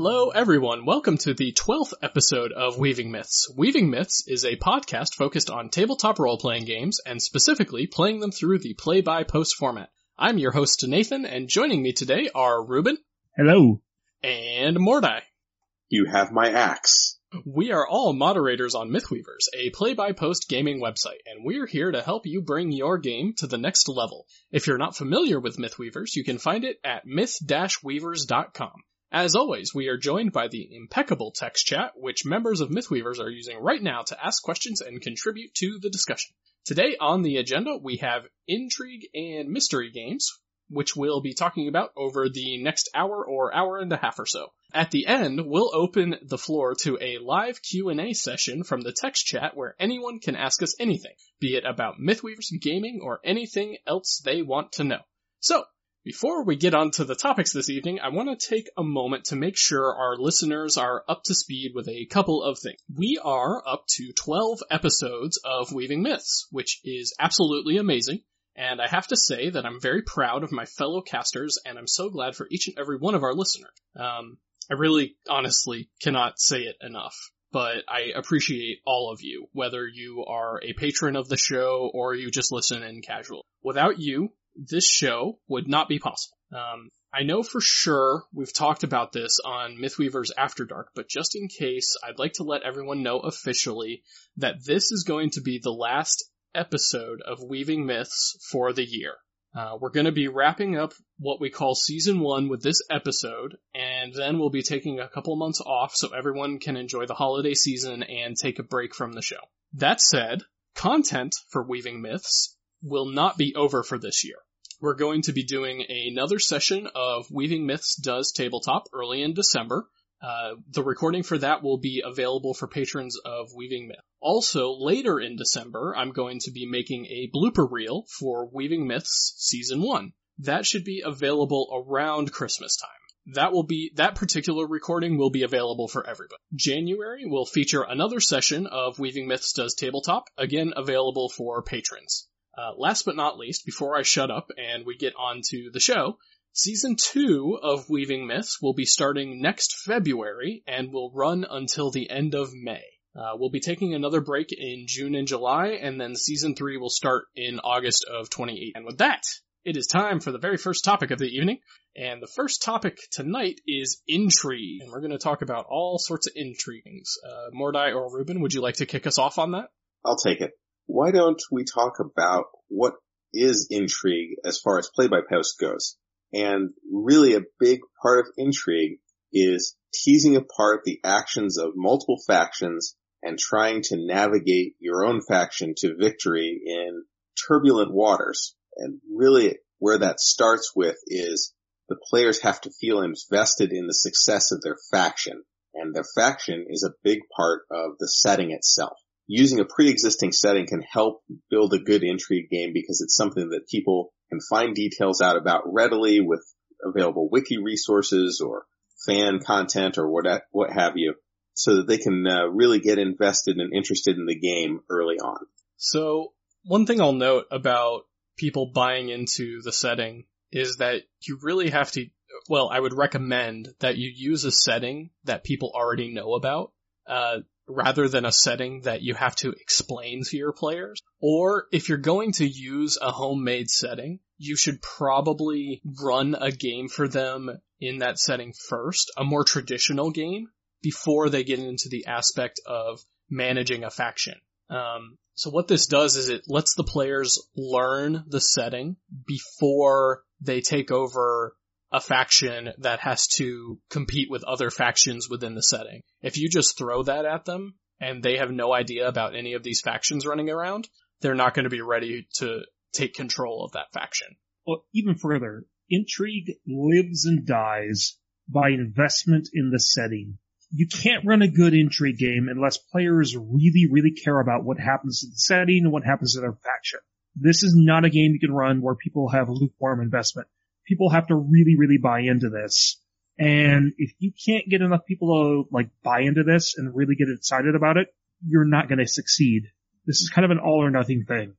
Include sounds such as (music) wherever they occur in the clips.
Hello, everyone. Welcome to the 12th episode of Weaving Myths. Weaving Myths is a podcast focused on tabletop role playing games and specifically playing them through the play by post format. I'm your host, Nathan, and joining me today are Ruben. Hello. And Mordai. You have my axe. We are all moderators on Mythweavers, a play by post gaming website, and we're here to help you bring your game to the next level. If you're not familiar with Mythweavers, you can find it at myth-weavers.com. As always, we are joined by the impeccable text chat, which members of Mythweavers are using right now to ask questions and contribute to the discussion. Today on the agenda, we have intrigue and mystery games, which we'll be talking about over the next hour or hour and a half or so. At the end, we'll open the floor to a live Q&A session from the text chat where anyone can ask us anything, be it about Mythweavers, gaming, or anything else they want to know. So, before we get on to the topics this evening, I want to take a moment to make sure our listeners are up to speed with a couple of things. We are up to 12 episodes of Weaving Myths, which is absolutely amazing. And I have to say that I'm very proud of my fellow casters and I'm so glad for each and every one of our listeners. Um, I really honestly cannot say it enough but I appreciate all of you, whether you are a patron of the show or you just listen in casual. Without you, this show would not be possible. Um, I know for sure we've talked about this on Mythweavers After Dark, but just in case, I'd like to let everyone know officially that this is going to be the last episode of Weaving Myths for the year. Uh, we're going to be wrapping up what we call season one with this episode, and then we'll be taking a couple months off so everyone can enjoy the holiday season and take a break from the show. That said, content for Weaving Myths will not be over for this year we're going to be doing another session of Weaving Myths Does Tabletop early in December. Uh, the recording for that will be available for patrons of Weaving Myth. Also, later in December, I'm going to be making a blooper reel for Weaving Myths Season 1. That should be available around Christmas time. That will be, that particular recording will be available for everybody. January will feature another session of Weaving Myths Does Tabletop, again available for patrons. Uh, last but not least, before I shut up and we get on to the show, season two of Weaving Myths will be starting next February and will run until the end of May. Uh, we'll be taking another break in June and July, and then season three will start in August of 28. And with that, it is time for the very first topic of the evening. And the first topic tonight is intrigue. And we're going to talk about all sorts of intrigues. Uh, Mordai or Ruben, would you like to kick us off on that? I'll take it why don't we talk about what is intrigue as far as play by post goes? And really a big part of intrigue is teasing apart the actions of multiple factions and trying to navigate your own faction to victory in turbulent waters. And really where that starts with is the players have to feel invested in the success of their faction. And their faction is a big part of the setting itself using a pre-existing setting can help build a good intrigue game because it's something that people can find details out about readily with available wiki resources or fan content or what, what have you so that they can uh, really get invested and interested in the game early on. So one thing I'll note about people buying into the setting is that you really have to, well, I would recommend that you use a setting that people already know about. Uh, rather than a setting that you have to explain to your players. Or if you're going to use a homemade setting, you should probably run a game for them in that setting first, a more traditional game, before they get into the aspect of managing a faction. Um, so what this does is it lets the players learn the setting before they take over a faction that has to compete with other factions within the setting. If you just throw that at them and they have no idea about any of these factions running around, they're not going to be ready to take control of that faction. Well, even further, intrigue lives and dies by investment in the setting. You can't run a good intrigue game unless players really, really care about what happens in the setting and what happens to their faction. This is not a game you can run where people have lukewarm investment people have to really, really buy into this. And if you can't get enough people to like buy into this and really get excited about it, you're not going to succeed. This is kind of an all or nothing thing.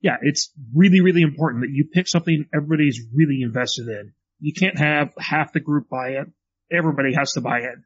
Yeah, it's really, really important that you pick something everybody's really invested in. You can't have half the group buy it, everybody has to buy in.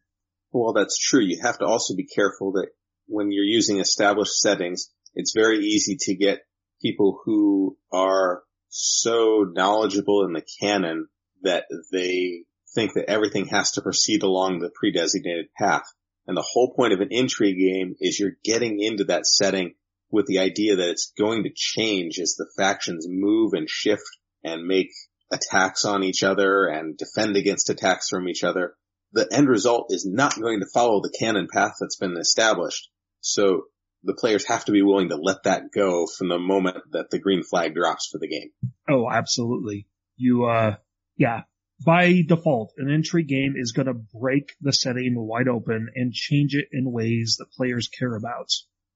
Well, that's true. You have to also be careful that when you're using established settings, it's very easy to get people who are so knowledgeable in the canon that they think that everything has to proceed along the pre-designated path. And the whole point of an intrigue game is you're getting into that setting with the idea that it's going to change as the factions move and shift and make attacks on each other and defend against attacks from each other. The end result is not going to follow the canon path that's been established. So the players have to be willing to let that go from the moment that the green flag drops for the game. Oh, absolutely. You, uh, yeah, by default, an intrigue game is going to break the setting wide open and change it in ways that players care about.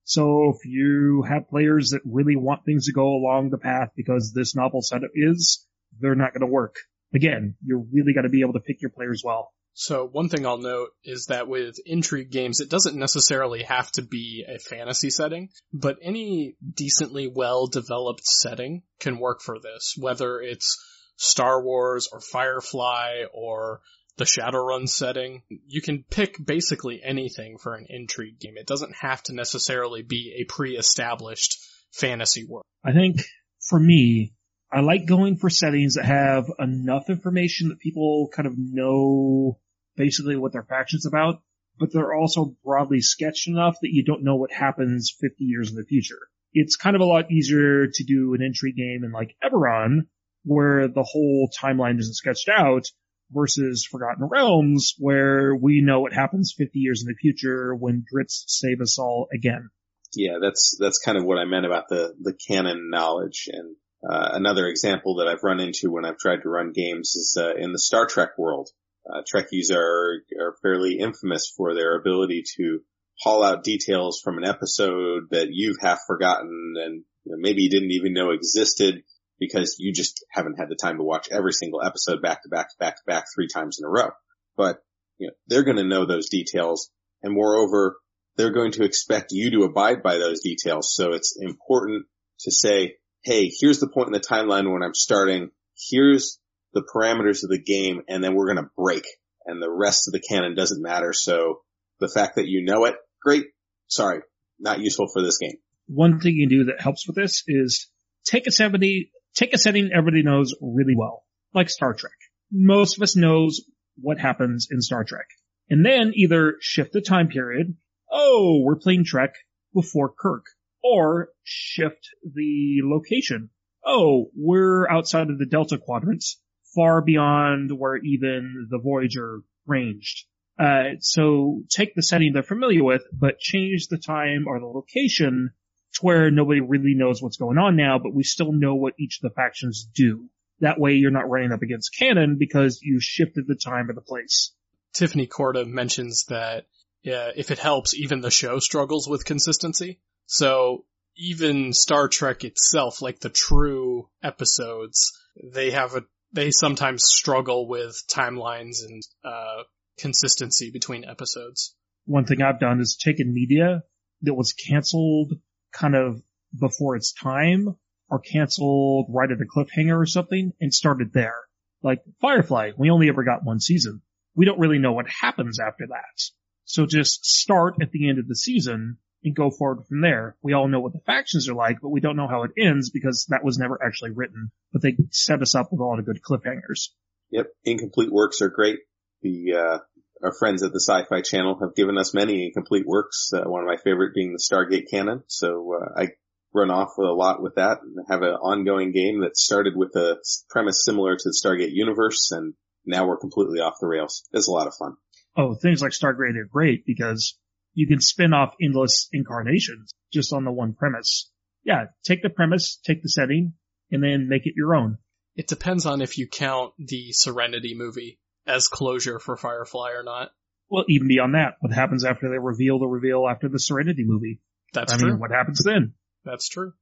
So if you have players that really want things to go along the path because this novel setup is, they're not going to work. Again, you're really got to be able to pick your players well. So one thing I'll note is that with intrigue games, it doesn't necessarily have to be a fantasy setting, but any decently well developed setting can work for this, whether it's Star Wars or Firefly or the Shadowrun setting. You can pick basically anything for an intrigue game. It doesn't have to necessarily be a pre-established fantasy world. I think for me, I like going for settings that have enough information that people kind of know basically what their faction's about, but they're also broadly sketched enough that you don't know what happens 50 years in the future. It's kind of a lot easier to do an intrigue game in like Eberron, where the whole timeline isn't sketched out, versus Forgotten Realms, where we know what happens 50 years in the future when Drizzt save us all again. Yeah, that's that's kind of what I meant about the the canon knowledge. And uh, another example that I've run into when I've tried to run games is uh, in the Star Trek world. Uh, Trekkies are, are fairly infamous for their ability to haul out details from an episode that you've half forgotten and maybe you didn't even know existed because you just haven't had the time to watch every single episode back to back to back to back three times in a row. But, you know, they're going to know those details. And moreover, they're going to expect you to abide by those details. So it's important to say, Hey, here's the point in the timeline when I'm starting. Here's the parameters of the game and then we're going to break and the rest of the canon doesn't matter. So the fact that you know it, great. Sorry, not useful for this game. One thing you do that helps with this is take a 70, take a setting everybody knows really well, like Star Trek. Most of us knows what happens in Star Trek. And then either shift the time period. Oh, we're playing Trek before Kirk. Or shift the location. Oh, we're outside of the Delta quadrants far beyond where even the Voyager ranged. Uh, so take the setting they're familiar with, but change the time or the location to where nobody really knows what's going on now, but we still know what each of the factions do. That way you're not running up against canon because you shifted the time or the place. Tiffany Corda mentions that yeah, if it helps, even the show struggles with consistency. So even Star Trek itself, like the true episodes, they have a they sometimes struggle with timelines and uh, consistency between episodes. One thing I've done is taken media that was canceled kind of before its time or canceled right at a cliffhanger or something and started there. Like Firefly, we only ever got one season. We don't really know what happens after that. So just start at the end of the season and go forward from there. We all know what the factions are like, but we don't know how it ends because that was never actually written. But they set us up with a lot of good cliffhangers. Yep, incomplete works are great. The uh, our friends at the Sci-Fi Channel have given us many incomplete works. Uh, one of my favorite being the Stargate canon. So uh, I run off a lot with that and have an ongoing game that started with a premise similar to the Stargate universe, and now we're completely off the rails. It's a lot of fun. Oh, things like Stargate are great because you can spin off endless incarnations just on the one premise. Yeah, take the premise, take the setting, and then make it your own. It depends on if you count the Serenity movie as closure for Firefly or not. Well, even beyond that, what happens after they reveal the reveal after the Serenity movie? That's I true. mean, what happens then? That's true.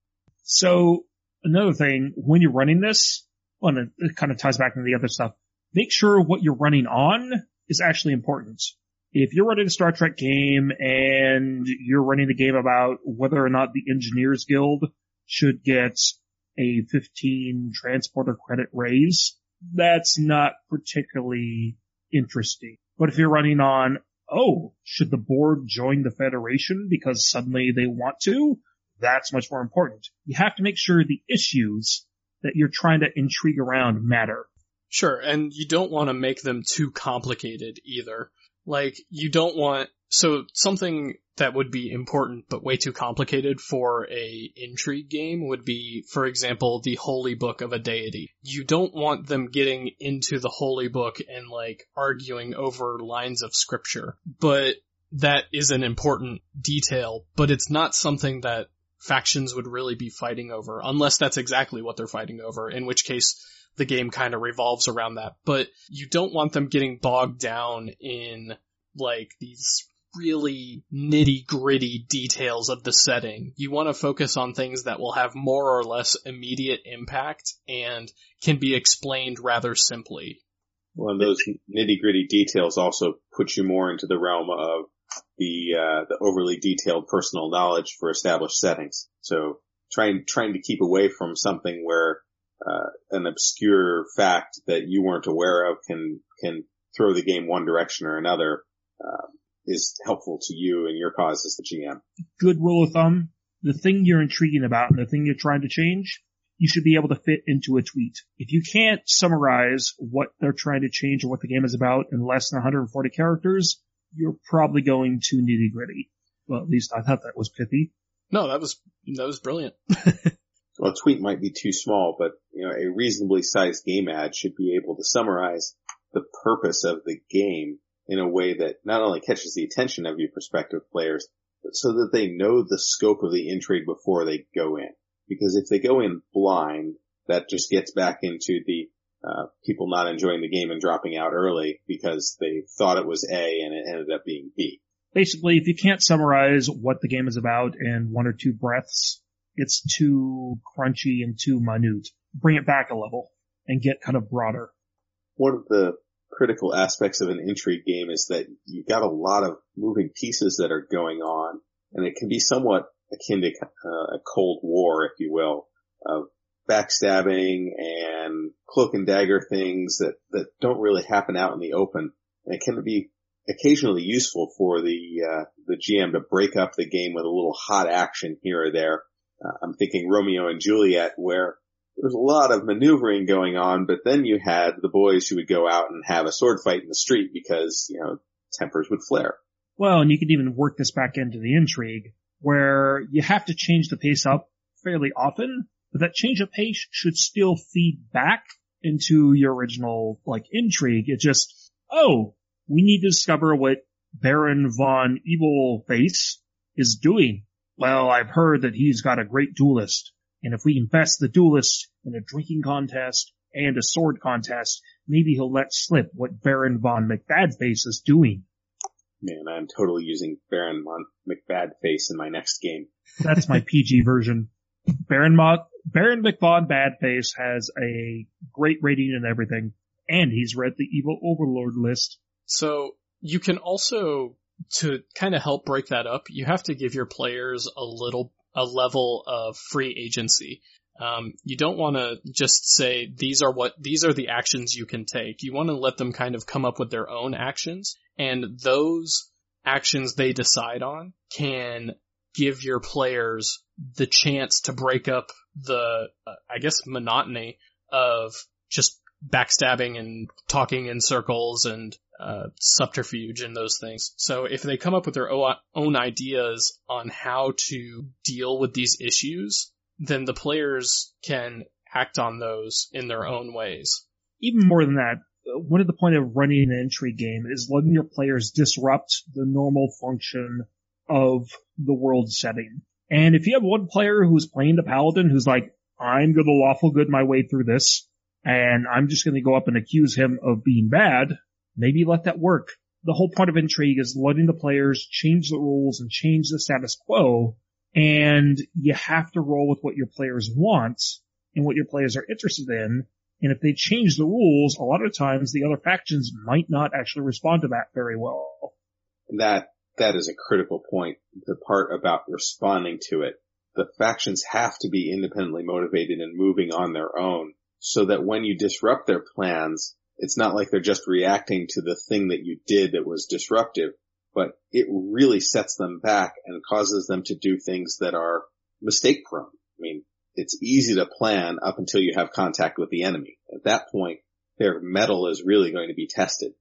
So another thing, when you're running this, well, and it kind of ties back into the other stuff, make sure what you're running on is actually important if you're running a Star Trek game and you're running a game about whether or not the Engineers Guild should get a 15 transporter credit raise, that's not particularly interesting. But if you're running on, oh, should the Borg join the Federation because suddenly they want to? That's much more important. You have to make sure the issues that you're trying to intrigue around matter. Sure, and you don't want to make them too complicated either. Like, you don't want, so something that would be important but way too complicated for a intrigue game would be, for example, the holy book of a deity. You don't want them getting into the holy book and like arguing over lines of scripture, but that is an important detail, but it's not something that factions would really be fighting over, unless that's exactly what they're fighting over, in which case the game kind of revolves around that. But you don't want them getting bogged down in like these really nitty gritty details of the setting. You want to focus on things that will have more or less immediate impact and can be explained rather simply. Well, those nitty gritty details also put you more into the realm of the uh, the overly detailed personal knowledge for established settings. So trying trying to keep away from something where uh, an obscure fact that you weren't aware of can can throw the game one direction or another uh, is helpful to you and your cause as the GM. Good rule of thumb: the thing you're intriguing about and the thing you're trying to change, you should be able to fit into a tweet. If you can't summarize what they're trying to change or what the game is about in less than 140 characters, you're probably going too nitty gritty. Well, at least I thought that was pithy. No, that was that was brilliant. (laughs) well, a tweet might be too small, but you know, a reasonably sized game ad should be able to summarize the purpose of the game in a way that not only catches the attention of your prospective players, but so that they know the scope of the intrigue before they go in. Because if they go in blind, that just gets back into the uh, people not enjoying the game and dropping out early because they thought it was A and it ended up being B. Basically, if you can't summarize what the game is about in one or two breaths, it's too crunchy and too minute. Bring it back a level and get kind of broader. One of the critical aspects of an intrigue game is that you've got a lot of moving pieces that are going on and it can be somewhat akin to uh, a cold war, if you will, of backstabbing and cloak and dagger things that, that don't really happen out in the open. And it can be occasionally useful for the, uh, the GM to break up the game with a little hot action here or there. Uh, I'm thinking Romeo and Juliet where there was a lot of maneuvering going on, but then you had the boys who would go out and have a sword fight in the street because, you know, tempers would flare. Well, and you could even work this back into the intrigue where you have to change the pace up fairly often but that change of pace should still feed back into your original, like, intrigue. It just, oh, we need to discover what Baron von Evil Face is doing. Well, I've heard that he's got a great duelist, and if we invest the duelist in a drinking contest and a sword contest, maybe he'll let slip what Baron von McBadface is doing. Man, I'm totally using Baron von McBadface in my next game. That's my (laughs) PG version. Baron Mo- Baron McVon Badface has a great rating and everything, and he's read the Evil Overlord list. So you can also, to kind of help break that up, you have to give your players a little, a level of free agency. Um, you don't want to just say these are what these are the actions you can take. You want to let them kind of come up with their own actions, and those actions they decide on can give your players the chance to break up the, uh, I guess, monotony of just backstabbing and talking in circles and uh, subterfuge and those things. So if they come up with their own ideas on how to deal with these issues, then the players can act on those in their own ways. Even more than that, one of the point of running an intrigue game is letting your players disrupt the normal function of the world setting. And if you have one player who's playing the paladin who's like, I'm gonna lawful good my way through this, and I'm just gonna go up and accuse him of being bad, maybe let that work. The whole point of intrigue is letting the players change the rules and change the status quo, and you have to roll with what your players want and what your players are interested in. And if they change the rules, a lot of times the other factions might not actually respond to that very well. That that is a critical point, the part about responding to it. The factions have to be independently motivated and moving on their own so that when you disrupt their plans, it's not like they're just reacting to the thing that you did that was disruptive, but it really sets them back and causes them to do things that are mistake prone. I mean, it's easy to plan up until you have contact with the enemy. At that point, their mettle is really going to be tested.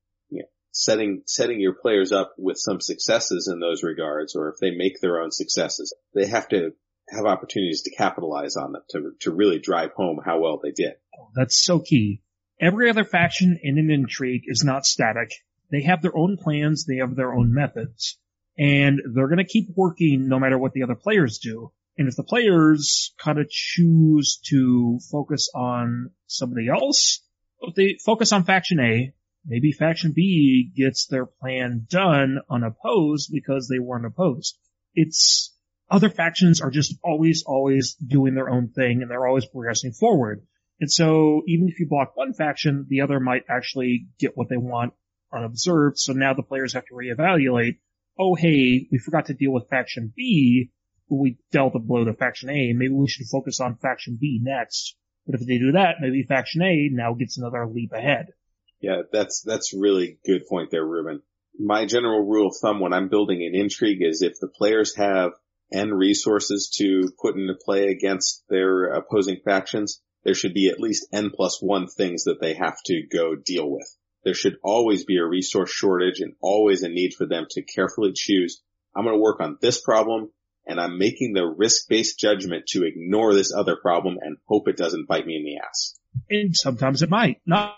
Setting, setting your players up with some successes in those regards, or if they make their own successes, they have to have opportunities to capitalize on them to, to really drive home how well they did. That's so key. Every other faction in an intrigue is not static. They have their own plans, they have their own methods, and they're gonna keep working no matter what the other players do. And if the players kind of choose to focus on somebody else, if they focus on faction A, maybe faction B gets their plan done unopposed because they weren't opposed. It's, other factions are just always, always doing their own thing and they're always progressing forward. And so even if you block one faction, the other might actually get what they want unobserved. So now the players have to reevaluate, oh hey, we forgot to deal with faction B, but we dealt a blow to faction A. Maybe we should focus on faction B next. But if they do that, maybe faction A now gets another leap ahead. Yeah, that's, that's really good point there, Ruben. My general rule of thumb when I'm building an intrigue is if the players have N resources to put into play against their opposing factions, there should be at least N plus one things that they have to go deal with. There should always be a resource shortage and always a need for them to carefully choose, I'm going to work on this problem and I'm making the risk-based judgment to ignore this other problem and hope it doesn't bite me in the ass. And sometimes it might. Not.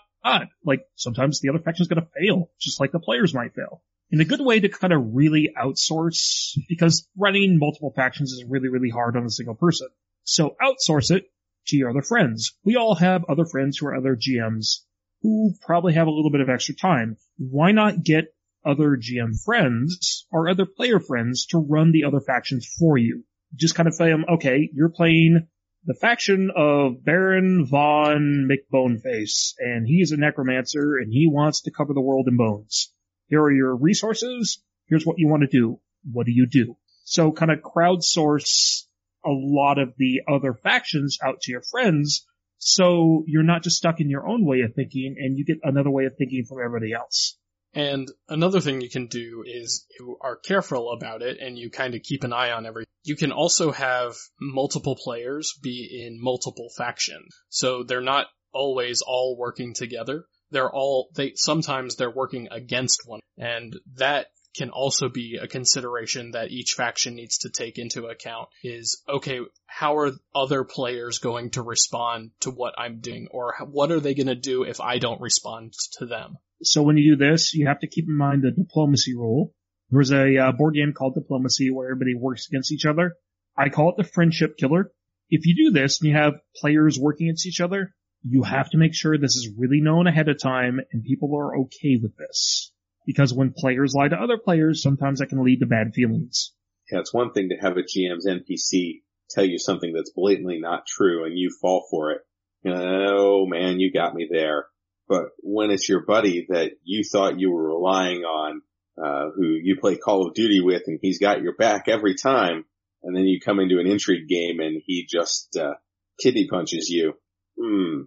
Like sometimes the other faction is going to fail, just like the players might fail. And a good way to kind of really outsource, because running multiple factions is really, really hard on a single person. So outsource it to your other friends. We all have other friends who are other GMs who probably have a little bit of extra time. Why not get other GM friends or other player friends to run the other factions for you? Just kind of say them, okay, you're playing the faction of Baron von McBoneface, and he's a necromancer and he wants to cover the world in bones. Here are your resources. Here's what you want to do. What do you do? So kind of crowdsource a lot of the other factions out to your friends so you're not just stuck in your own way of thinking and you get another way of thinking from everybody else. And another thing you can do is you are careful about it and you kind of keep an eye on everything. You can also have multiple players be in multiple factions. So they're not always all working together. They're all, they, sometimes they're working against one. And that can also be a consideration that each faction needs to take into account is, okay, how are other players going to respond to what I'm doing? Or what are they going to do if I don't respond to them? So when you do this, you have to keep in mind the diplomacy rule. There's a uh, board game called Diplomacy where everybody works against each other. I call it the friendship killer. If you do this and you have players working against each other, you have to make sure this is really known ahead of time and people are okay with this because when players lie to other players, sometimes that can lead to bad feelings. Yeah, it's one thing to have a GM's NPC tell you something that's blatantly not true and you fall for it. Oh man, you got me there. But when it's your buddy that you thought you were relying on, uh, who you play Call of Duty with and he's got your back every time, and then you come into an intrigue game and he just, uh, kidney punches you. Hmm,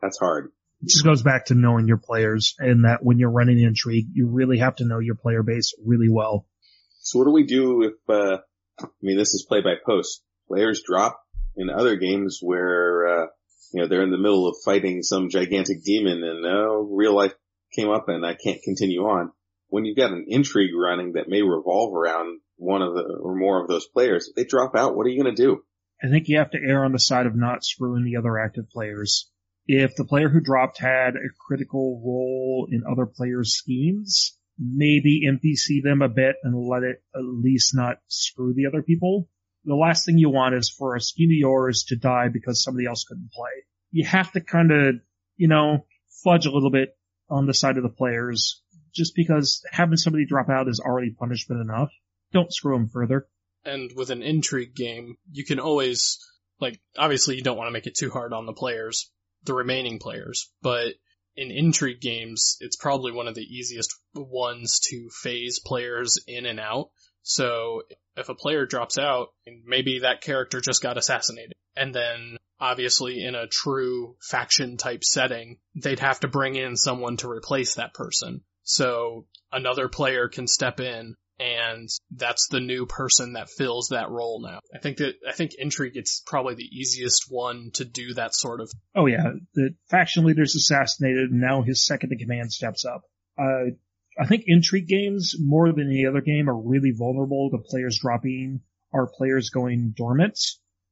that's hard. It just goes back to knowing your players and that when you're running intrigue, you really have to know your player base really well. So what do we do if, uh, I mean, this is play by post. Players drop in other games where, uh, you know, they're in the middle of fighting some gigantic demon and, oh, real life came up and I can't continue on. When you've got an intrigue running that may revolve around one of the, or more of those players, if they drop out, what are you going to do? I think you have to err on the side of not screwing the other active players if the player who dropped had a critical role in other players' schemes, maybe NPC them a bit and let it at least not screw the other people. The last thing you want is for a scheme of yours to die because somebody else couldn't play. You have to kind of, you know, fudge a little bit on the side of the players just because having somebody drop out is already punishment enough. Don't screw them further. And with an intrigue game, you can always, like, obviously you don't want to make it too hard on the players, the remaining players, but in intrigue games, it's probably one of the easiest ones to phase players in and out. So if a player drops out, maybe that character just got assassinated. And then obviously in a true faction type setting, they'd have to bring in someone to replace that person. So another player can step in and that's the new person that fills that role now. I think that I think Intrigue it's probably the easiest one to do that sort of. Oh yeah, the faction leader's assassinated, and now his second in command steps up. Uh, I think Intrigue games more than any other game are really vulnerable to players dropping or players going dormant,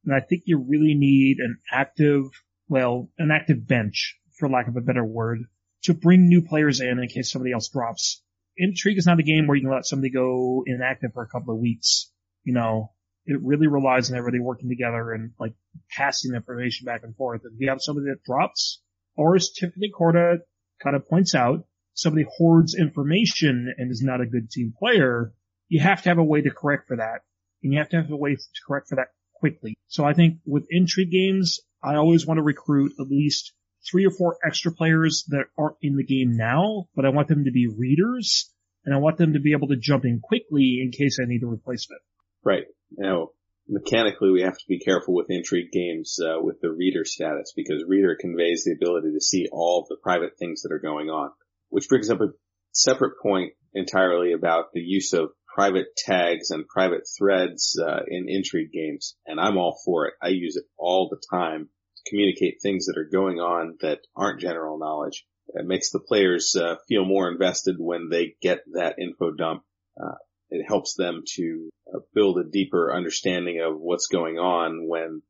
and I think you really need an active, well, an active bench, for lack of a better word, to bring new players in in case somebody else drops. Intrigue is not a game where you can let somebody go inactive for a couple of weeks. You know, it really relies on everybody working together and like passing information back and forth. If you have somebody that drops, or as Tiffany Corda kind of points out, somebody hoards information and is not a good team player, you have to have a way to correct for that. And you have to have a way to correct for that quickly. So I think with intrigue games, I always want to recruit at least three or four extra players that aren't in the game now, but I want them to be readers and I want them to be able to jump in quickly in case I need a replacement. Right. Now, mechanically, we have to be careful with intrigue games uh, with the reader status because reader conveys the ability to see all the private things that are going on, which brings up a separate point entirely about the use of private tags and private threads uh, in intrigue games, and I'm all for it. I use it all the time communicate things that are going on that aren't general knowledge. It makes the players uh, feel more invested when they get that info dump. Uh, it helps them to uh, build a deeper understanding of what's going on when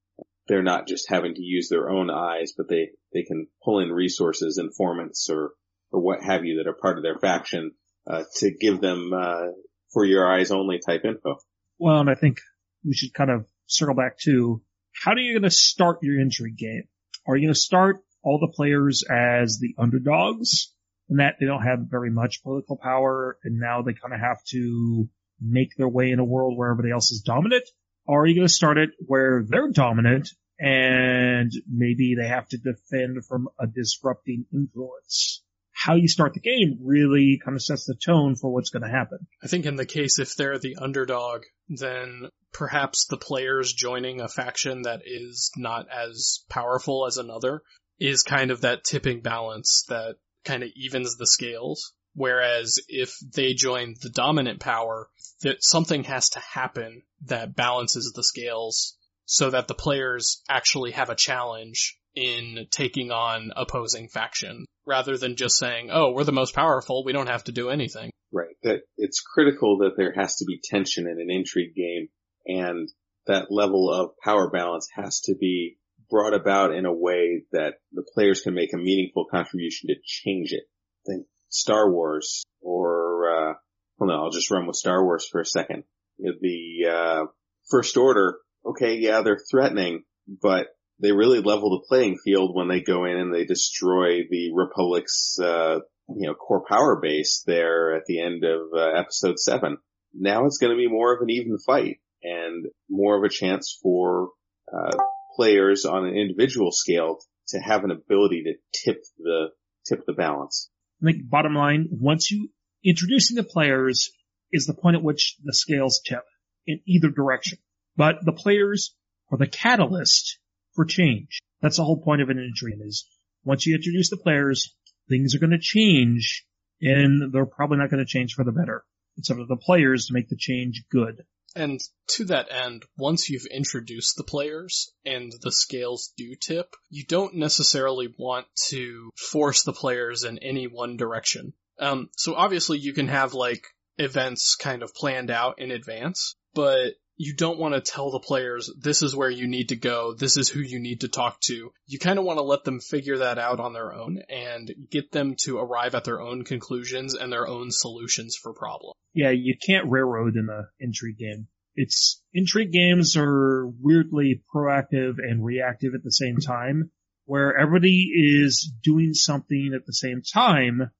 they're not just having to use their own eyes, but they, they can pull in resources, informants or, or what have you that are part of their faction, uh, to give them, uh, for your eyes only type info. Well, and I think we should kind of circle back to how are you going to start your intrigue game? Are you going to start all the players as the underdogs and that they don't have very much political power and now they kind of have to make their way in a world where everybody else is dominant? Or are you going to start it where they're dominant and maybe they have to defend from a disrupting influence? How you start the game really kind of sets the tone for what's going to happen. I think in the case if they're the underdog, then perhaps the players joining a faction that is not as powerful as another is kind of that tipping balance that kind of evens the scales. Whereas if they join the dominant power, that something has to happen that balances the scales so that the players actually have a challenge in taking on opposing faction rather than just saying, oh, we're the most powerful, we don't have to do anything. Right. That it's critical that there has to be tension in an intrigue game and that level of power balance has to be brought about in a way that the players can make a meaningful contribution to change it. Think Star Wars or, uh, well no, I'll just run with Star Wars for a second. The, uh, First Order, okay, yeah, they're threatening, but they really level the playing field when they go in and they destroy the Republic's, uh, you know, core power base there at the end of uh, episode seven. Now it's going to be more of an even fight and more of a chance for, uh, players on an individual scale to have an ability to tip the, tip the balance. I think bottom line, once you introducing the players is the point at which the scales tip in either direction. But the players are the catalyst for change. That's the whole point of an intrigue is once you introduce the players, things are going to change and they're probably not going to change for the better. It's up to the players to make the change good. And to that end, once you've introduced the players and the scales do tip, you don't necessarily want to force the players in any one direction. Um, so obviously you can have like events kind of planned out in advance, but you don't want to tell the players this is where you need to go, this is who you need to talk to. You kind of want to let them figure that out on their own and get them to arrive at their own conclusions and their own solutions for problems. Yeah, you can't railroad in an intrigue game. It's intrigue games are weirdly proactive and reactive at the same time, where everybody is doing something at the same time,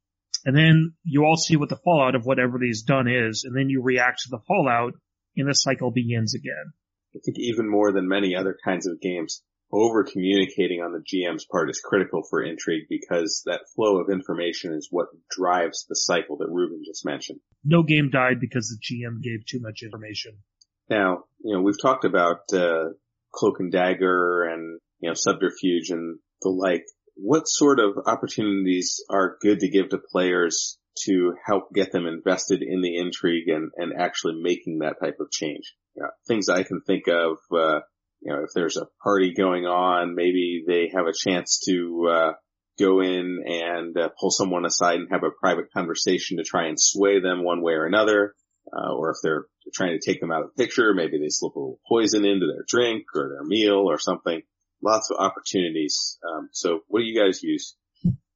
and then you all see what the fallout of what everybody's done is, and then you react to the fallout and the cycle begins again. I think even more than many other kinds of games, over communicating on the GM's part is critical for intrigue because that flow of information is what drives the cycle that Ruben just mentioned. No game died because the GM gave too much information. Now, you know, we've talked about, uh, Cloak and Dagger and, you know, subterfuge and the like. What sort of opportunities are good to give to players to help get them invested in the intrigue and, and actually making that type of change? Things I can think of, uh, you know, if there's a party going on, maybe they have a chance to, uh, go in and uh, pull someone aside and have a private conversation to try and sway them one way or another. Uh, or if they're trying to take them out of the picture, maybe they slip a little poison into their drink or their meal or something. Lots of opportunities. Um, so what do you guys use?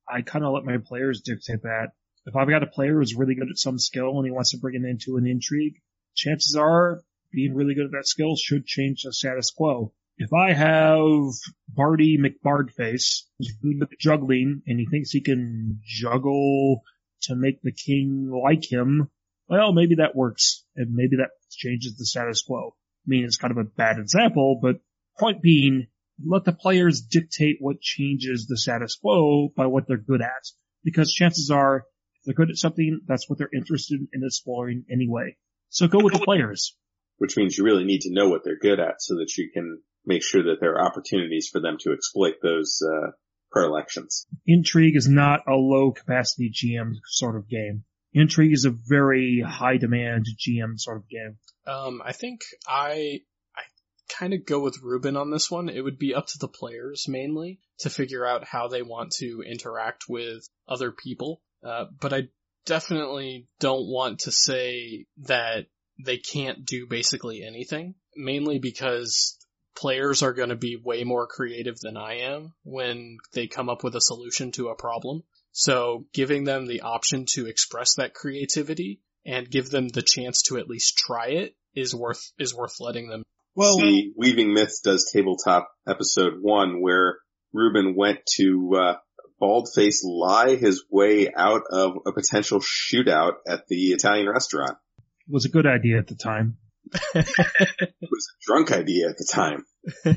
I kind of let my players dictate that. If I've got a player who's really good at some skill and he wants to bring it into an intrigue, chances are being really good at that skill should change the status quo. If I have Barty McBardface, who's good at juggling, and he thinks he can juggle to make the king like him, well, maybe that works, and maybe that changes the status quo. I mean, it's kind of a bad example, but point being, let the players dictate what changes the status quo by what they're good at. Because chances are, they're good at something, that's what they're interested in exploring anyway. So go with the players. Which means you really need to know what they're good at so that you can make sure that there are opportunities for them to exploit those, uh, predilections. Intrigue is not a low capacity GM sort of game. Intrigue is a very high demand GM sort of game. Um, I think I I kind of go with Ruben on this one. It would be up to the players mainly to figure out how they want to interact with other people. Uh, but I definitely don't want to say that they can't do basically anything, mainly because players are going to be way more creative than I am when they come up with a solution to a problem. So giving them the option to express that creativity and give them the chance to at least try it is worth, is worth letting them. Well, see, Weaving Myths does tabletop episode one where Ruben went to, uh, bald-face lie his way out of a potential shootout at the Italian restaurant. It was a good idea at the time. (laughs) it was a drunk idea at the time.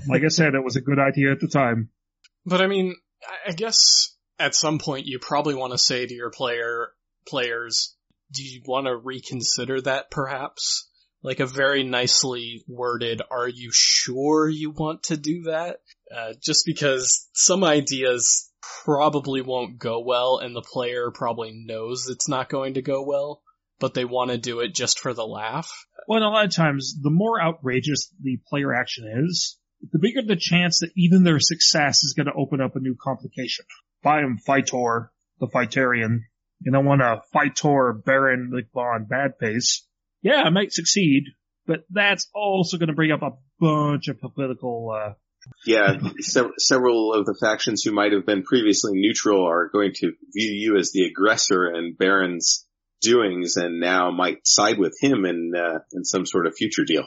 like I said, it was a good idea at the time. But I mean, I guess at some point you probably want to say to your player players, do you want to reconsider that perhaps? Like a very nicely worded, are you sure you want to do that? Uh, just because some ideas probably won't go well and the player probably knows it's not going to go well, but they want to do it just for the laugh. Well, a lot of times, the more outrageous the player action is, the bigger the chance that even their success is going to open up a new complication. If I am Fightor, the Fightarian, and I want to Fightor Baron McBond bad pace, yeah, I might succeed, but that's also going to bring up a bunch of political, uh, yeah, several, several of the factions who might have been previously neutral are going to view you as the aggressor and Baron's doings and now might side with him in, uh, in some sort of future deal.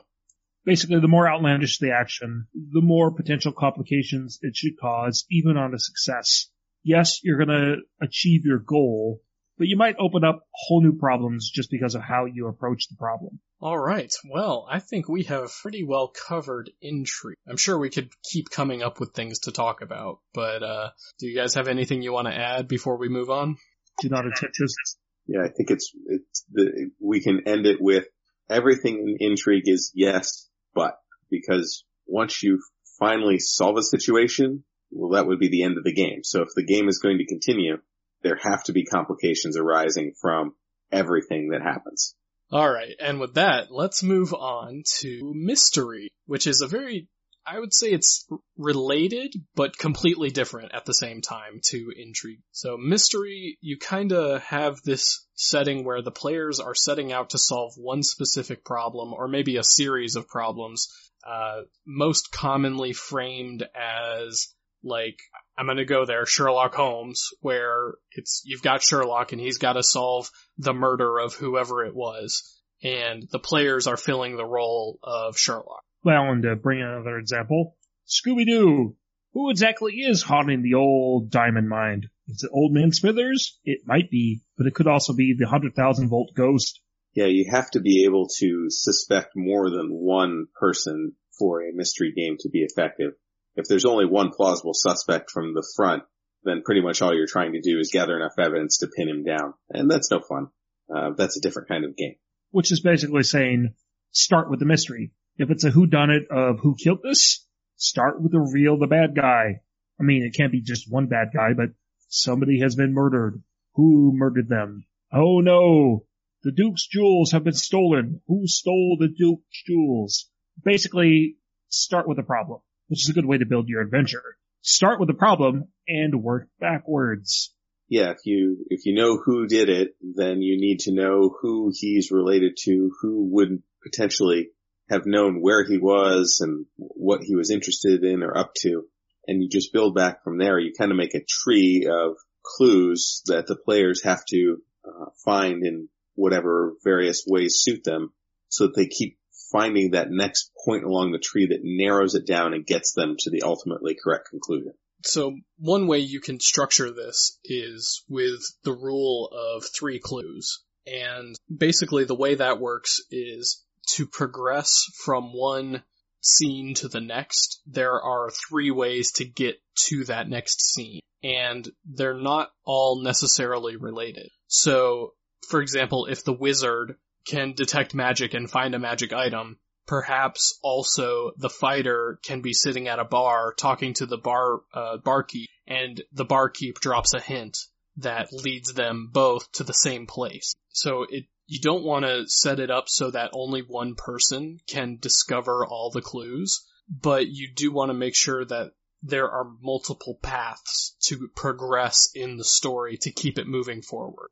Basically, the more outlandish the action, the more potential complications it should cause, even on a success. Yes, you're gonna achieve your goal, but you might open up whole new problems just because of how you approach the problem. Alright, well, I think we have pretty well covered intrigue. I'm sure we could keep coming up with things to talk about, but, uh, do you guys have anything you want to add before we move on? Do not attempt this. Yeah, I think it's, it's the, we can end it with everything in intrigue is yes, but because once you finally solve a situation, well, that would be the end of the game. So if the game is going to continue, there have to be complications arising from everything that happens. Alright, and with that, let's move on to mystery, which is a very I would say it's related, but completely different at the same time to intrigue. So mystery, you kinda have this setting where the players are setting out to solve one specific problem, or maybe a series of problems, uh, most commonly framed as like, I'm gonna go there, Sherlock Holmes, where it's, you've got Sherlock and he's gotta solve the murder of whoever it was, and the players are filling the role of Sherlock. Well, and to bring another example, Scooby-Doo. Who exactly is haunting the old diamond mine? Is it Old Man Smithers? It might be, but it could also be the 100,000 volt ghost. Yeah, you have to be able to suspect more than one person for a mystery game to be effective. If there's only one plausible suspect from the front, then pretty much all you're trying to do is gather enough evidence to pin him down. And that's no fun. Uh, that's a different kind of game. Which is basically saying, start with the mystery. If it's a whodunit of who killed this, Start with the real, the bad guy. I mean, it can't be just one bad guy, but somebody has been murdered. Who murdered them? Oh no! The Duke's jewels have been stolen. Who stole the Duke's jewels? Basically, start with the problem, which is a good way to build your adventure. Start with a problem and work backwards. Yeah, if you, if you know who did it, then you need to know who he's related to, who would potentially have known where he was and what he was interested in or up to. And you just build back from there. You kind of make a tree of clues that the players have to uh, find in whatever various ways suit them so that they keep finding that next point along the tree that narrows it down and gets them to the ultimately correct conclusion. So one way you can structure this is with the rule of three clues. And basically the way that works is to progress from one scene to the next, there are three ways to get to that next scene. And they're not all necessarily related. So, for example, if the wizard can detect magic and find a magic item, perhaps also the fighter can be sitting at a bar talking to the bar uh, barkeep, and the barkeep drops a hint that leads them both to the same place. So it you don't want to set it up so that only one person can discover all the clues, but you do want to make sure that there are multiple paths to progress in the story to keep it moving forward.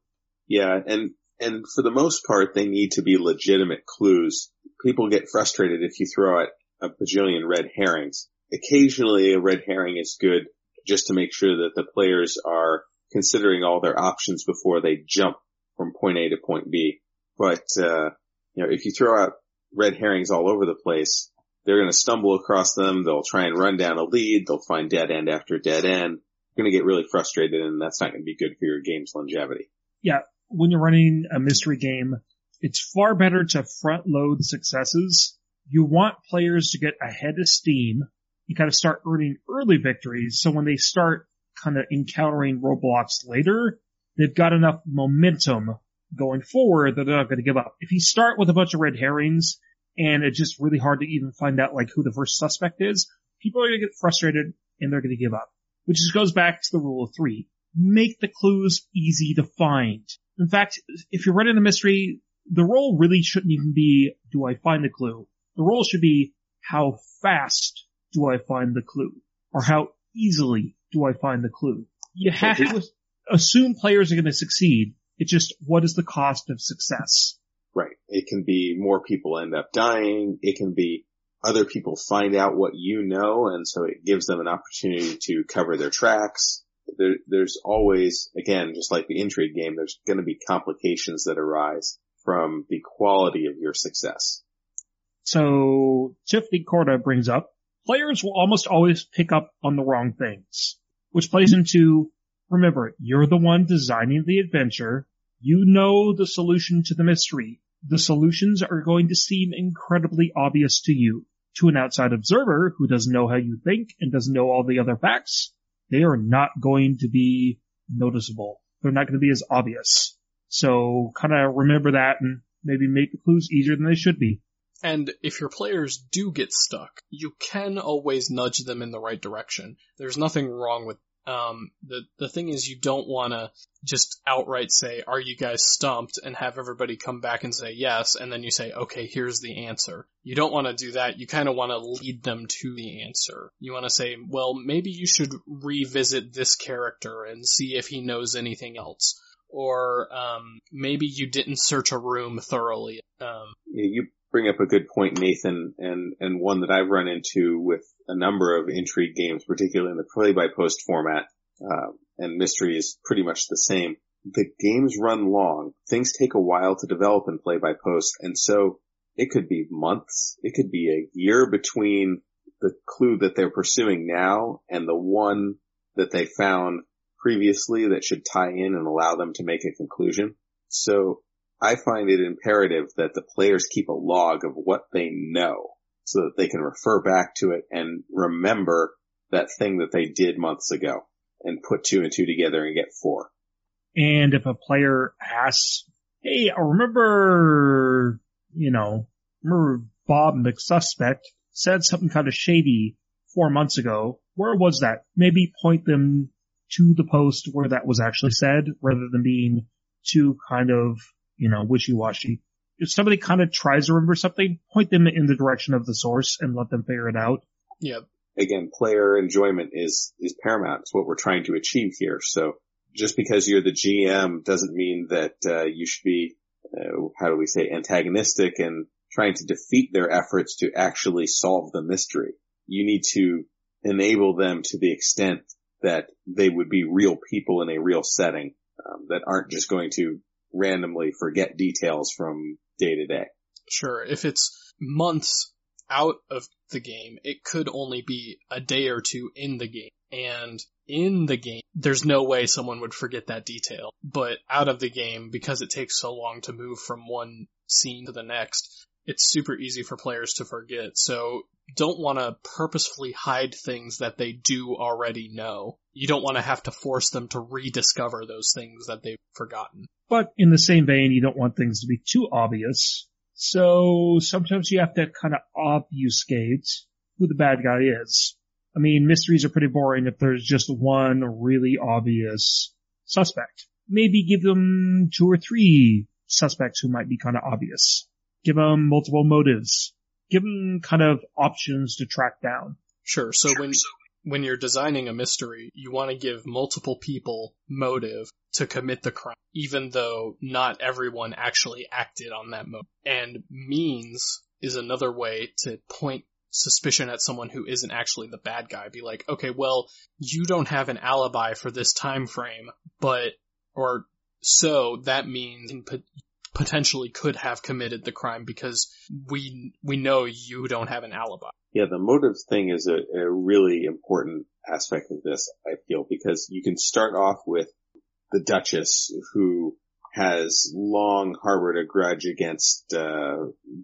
Yeah, and and for the most part, they need to be legitimate clues. People get frustrated if you throw out a bajillion red herrings. Occasionally, a red herring is good just to make sure that the players are considering all their options before they jump from point A to point B. But, uh, you know, if you throw out red herrings all over the place, they're going to stumble across them. They'll try and run down a lead. They'll find dead end after dead end. You're going to get really frustrated and that's not going to be good for your game's longevity. Yeah. When you're running a mystery game, it's far better to front load successes. You want players to get ahead of steam. You gotta start earning early victories. So when they start kind of encountering roadblocks later, they've got enough momentum going forward that they're not going to give up. If you start with a bunch of red herrings and it's just really hard to even find out like who the first suspect is, people are going to get frustrated and they're going to give up. Which just goes back to the rule of three. Make the clues easy to find. In fact, if you're running a mystery, the roll really shouldn't even be, do I find the clue? The roll should be, how fast do I find the clue? Or how easily do I find the clue? You have to assume players are going to succeed. It's just, what is the cost of success? Right. It can be more people end up dying. It can be other people find out what you know, and so it gives them an opportunity to cover their tracks. There, there's always, again, just like the intrigue game, there's going to be complications that arise from the quality of your success. So Tiffany Corda brings up, players will almost always pick up on the wrong things, which plays into, remember, you're the one designing the adventure. You know the solution to the mystery. The solutions are going to seem incredibly obvious to you. To an outside observer who doesn't know how you think and doesn't know all the other facts, they are not going to be noticeable. They're not going to be as obvious. So kind of remember that and maybe make the clues easier than they should be. And if your players do get stuck, you can always nudge them in the right direction. There's nothing wrong with um, the the thing is, you don't want to just outright say, "Are you guys stumped?" and have everybody come back and say yes, and then you say, "Okay, here's the answer." You don't want to do that. You kind of want to lead them to the answer. You want to say, "Well, maybe you should revisit this character and see if he knows anything else." Or um, maybe you didn't search a room thoroughly. Um, Yeah, you bring up a good point, Nathan, and, and one that I've run into with a number of intrigue games, particularly in the play by post format, uh, and mystery is pretty much the same. The games run long. Things take a while to develop in play by post, and so it could be months, it could be a year between the clue that they're pursuing now and the one that they found previously that should tie in and allow them to make a conclusion. So I find it imperative that the players keep a log of what they know so that they can refer back to it and remember that thing that they did months ago and put two and two together and get four. And if a player asks, hey, I remember, you know, remember Bob McSuspect said something kind of shady four months ago. Where was that? Maybe point them to the post where that was actually said rather than being too kind of, you know, wishy-washy. If somebody kind of tries to remember something, point them in the direction of the source and let them figure it out. Yeah. Again, player enjoyment is, is paramount. It's what we're trying to achieve here. So just because you're the GM doesn't mean that, uh, you should be, uh, how do we say, antagonistic and trying to defeat their efforts to actually solve the mystery. You need to enable them to the extent that they would be real people in a real setting um, that aren't just going to randomly forget details from day to day. Sure. If it's months out of the game, it could only be a day or two in the game. And in the game, there's no way someone would forget that detail. But out of the game, because it takes so long to move from one scene to the next, it's super easy for players to forget. So don't want to purposefully hide things that they do already know. You don't want to have to force them to rediscover those things that they've forgotten. But in the same vein, you don't want things to be too obvious. So sometimes you have to kind of obfuscate who the bad guy is. I mean, mysteries are pretty boring if there's just one really obvious suspect. Maybe give them two or three suspects who might be kind of obvious. Give them multiple motives. Give them kind of options to track down. Sure. So when when you're designing a mystery, you want to give multiple people motive to commit the crime, even though not everyone actually acted on that motive. And means is another way to point suspicion at someone who isn't actually the bad guy. Be like, okay, well, you don't have an alibi for this time frame, but, or so that means potentially could have committed the crime because we we know you don't have an alibi. Yeah, the motives thing is a, a really important aspect of this, I feel, because you can start off with the Duchess who has long harbored a grudge against uh,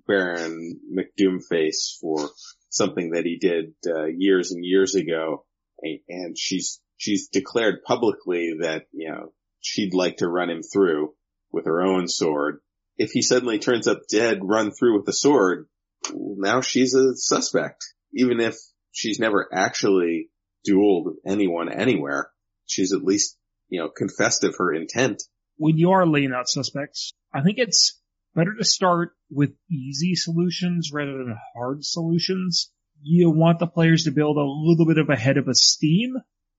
Baron McDoomface for something that he did uh, years and years ago, and she's she's declared publicly that you know she'd like to run him through with her own sword. If he suddenly turns up dead, run through with a sword, now she's a suspect. Even if she's never actually dueled anyone anywhere, she's at least, you know, confessed of her intent. When you are laying out suspects, I think it's better to start with easy solutions rather than hard solutions. You want the players to build a little bit of a head of steam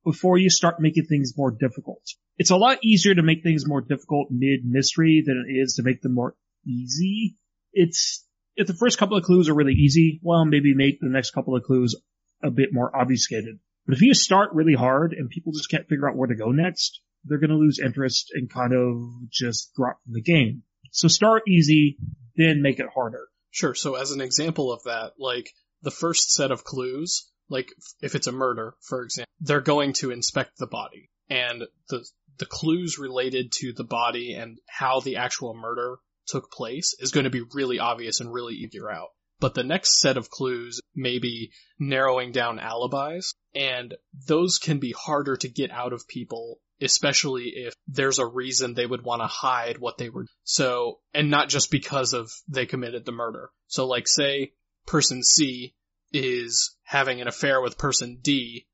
before you start making things more difficult. It's a lot easier to make things more difficult mid mystery than it is to make them more easy. It's, if the first couple of clues are really easy, well, maybe make the next couple of clues a bit more obfuscated. But if you start really hard and people just can't figure out where to go next, they're going to lose interest and kind of just drop from the game. So start easy, then make it harder. Sure. So as an example of that, like the first set of clues, like if it's a murder, for example, they're going to inspect the body and the, the clues related to the body and how the actual murder took place is going to be really obvious and really easy out. But the next set of clues may be narrowing down alibis, and those can be harder to get out of people, especially if there's a reason they would want to hide what they were. So, and not just because of they committed the murder. So like say person C is having an affair with person D,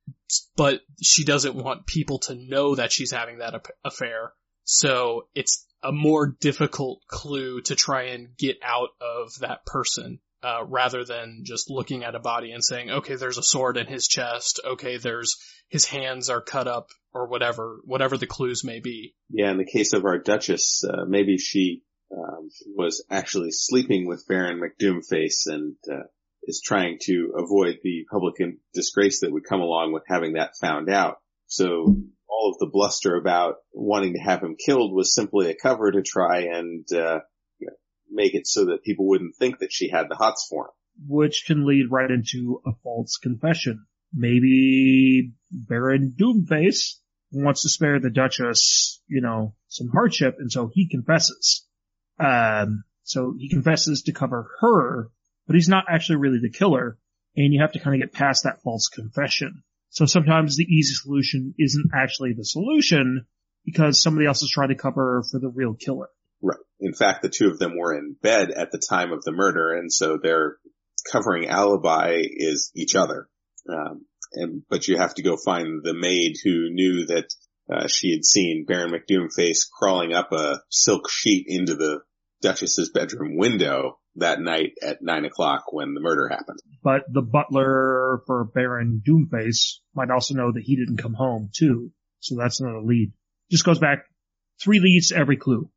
but she doesn't want people to know that she's having that affair. So it's a more difficult clue to try and get out of that person. Uh, rather than just looking at a body and saying, okay, there's a sword in his chest. Okay, there's his hands are cut up or whatever, whatever the clues may be. Yeah, in the case of our Duchess, uh, maybe she um, was actually sleeping with Baron McDoomface and uh, is trying to avoid the public disgrace that would come along with having that found out. So all of the bluster about wanting to have him killed was simply a cover to try and uh, you know, make it so that people wouldn't think that she had the hots for him. Which can lead right into a false confession. Maybe Baron Doomface wants to spare the Duchess, you know, some hardship, and so he confesses. Um, so he confesses to cover her but he's not actually really the killer, and you have to kind of get past that false confession. So sometimes the easy solution isn't actually the solution because somebody else is trying to cover for the real killer. Right. In fact, the two of them were in bed at the time of the murder, and so their covering alibi is each other. Um, and, but you have to go find the maid who knew that uh, she had seen Baron McDoomface crawling up a silk sheet into the Duchess's bedroom window that night at nine o'clock when the murder happened. But the butler for Baron Doomface might also know that he didn't come home too. So that's another lead. Just goes back three leads to every clue.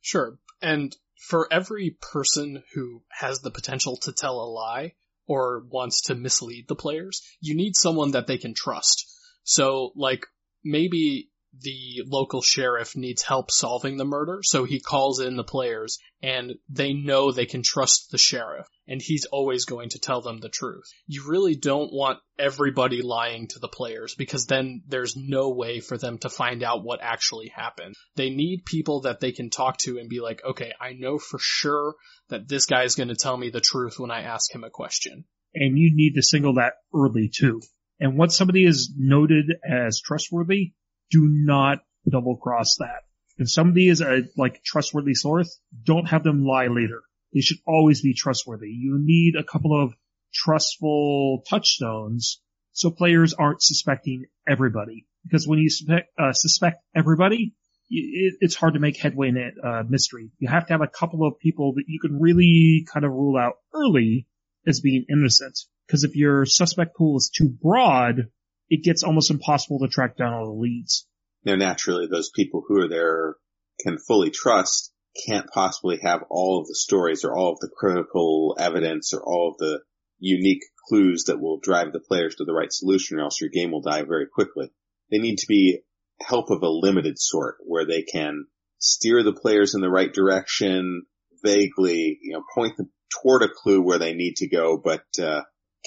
Sure. And for every person who has the potential to tell a lie or wants to mislead the players, you need someone that they can trust. So like maybe the local sheriff needs help solving the murder, so he calls in the players and they know they can trust the sheriff and he's always going to tell them the truth. You really don't want everybody lying to the players because then there's no way for them to find out what actually happened. They need people that they can talk to and be like, okay, I know for sure that this guy is going to tell me the truth when I ask him a question. And you need to single that early too. And once somebody is noted as trustworthy, do not double cross that. If somebody is a like trustworthy source, don't have them lie later. They should always be trustworthy. You need a couple of trustful touchstones so players aren't suspecting everybody. Because when you suspect, uh, suspect everybody, it, it's hard to make headway in a uh, mystery. You have to have a couple of people that you can really kind of rule out early as being innocent. Because if your suspect pool is too broad, it gets almost impossible to track down all the leads. Now, naturally, those people who are there can fully trust can't possibly have all of the stories or all of the critical evidence or all of the unique clues that will drive the players to the right solution or else your game will die very quickly. They need to be help of a limited sort where they can steer the players in the right direction, vaguely, you know, point them toward a clue where they need to go, but, uh,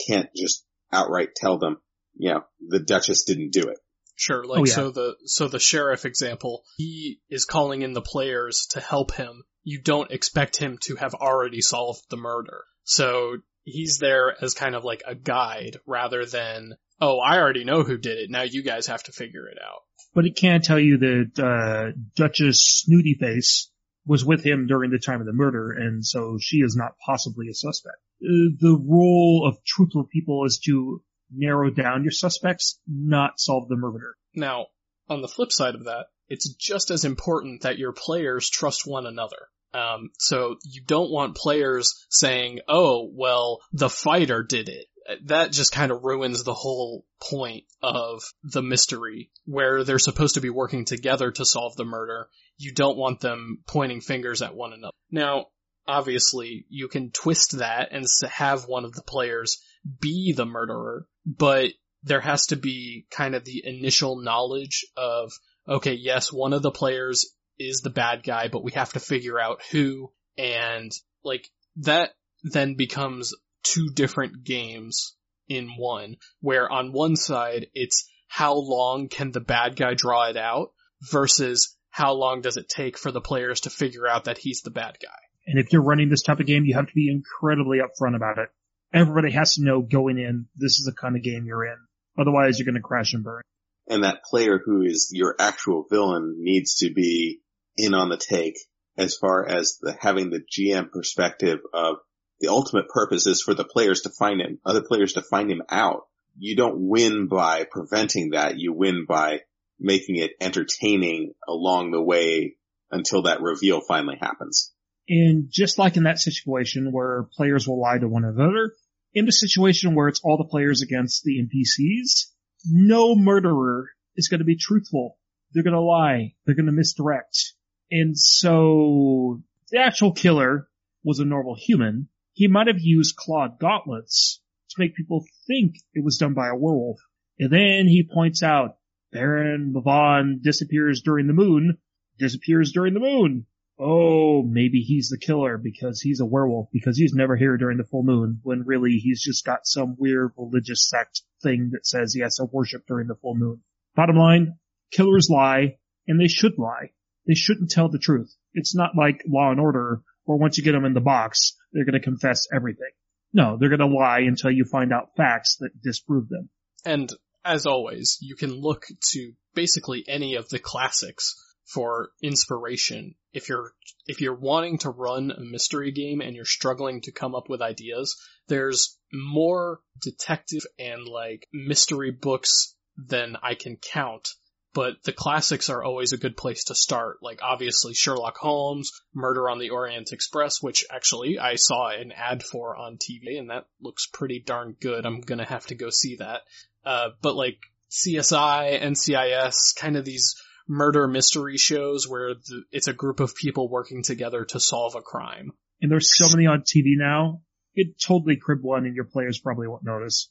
can't just outright tell them, you know, the Duchess didn't do it. Sure, like oh, yeah. so the so the sheriff example, he is calling in the players to help him. You don't expect him to have already solved the murder. So he's there as kind of like a guide rather than, oh, I already know who did it. Now you guys have to figure it out. But it can't tell you that uh, Duchess Snootyface was with him during the time of the murder, and so she is not possibly a suspect. Uh, the role of truthful people is to narrow down your suspects, not solve the murder. Now, on the flip side of that, it's just as important that your players trust one another. Um, so you don't want players saying, oh, well, the fighter did it. That just kind of ruins the whole point of the mystery where they're supposed to be working together to solve the murder. You don't want them pointing fingers at one another. Now, obviously, you can twist that and have one of the players be the murderer, but there has to be kind of the initial knowledge of, okay, yes, one of the players is the bad guy, but we have to figure out who, and like that then becomes two different games in one, where on one side it's how long can the bad guy draw it out versus how long does it take for the players to figure out that he's the bad guy. And if you're running this type of game, you have to be incredibly upfront about it. Everybody has to know going in, this is the kind of game you're in. Otherwise, you're going to crash and burn. And that player who is your actual villain needs to be in on the take as far as the, having the GM perspective of the ultimate purpose is for the players to find him, other players to find him out. You don't win by preventing that. You win by making it entertaining along the way until that reveal finally happens. And just like in that situation where players will lie to one another, in a situation where it's all the players against the NPCs, no murderer is going to be truthful. They're going to lie. They're going to misdirect. And so the actual killer was a normal human. He might have used clawed gauntlets to make people think it was done by a werewolf. And then he points out Baron Bavon disappears during the moon, disappears during the moon oh, maybe he's the killer because he's a werewolf because he's never here during the full moon when really he's just got some weird religious sect thing that says he has to worship during the full moon. Bottom line, killers lie and they should lie. They shouldn't tell the truth. It's not like law and order where once you get them in the box, they're going to confess everything. No, they're going to lie until you find out facts that disprove them. And as always, you can look to basically any of the classics for inspiration. If you're, if you're wanting to run a mystery game and you're struggling to come up with ideas, there's more detective and like mystery books than I can count. But the classics are always a good place to start. Like obviously Sherlock Holmes, Murder on the Orient Express, which actually I saw an ad for on TV and that looks pretty darn good. I'm gonna have to go see that. Uh, but like CSI, NCIS, kind of these murder mystery shows where the, it's a group of people working together to solve a crime. And there's so many on TV now. It totally crib one and your players probably won't notice.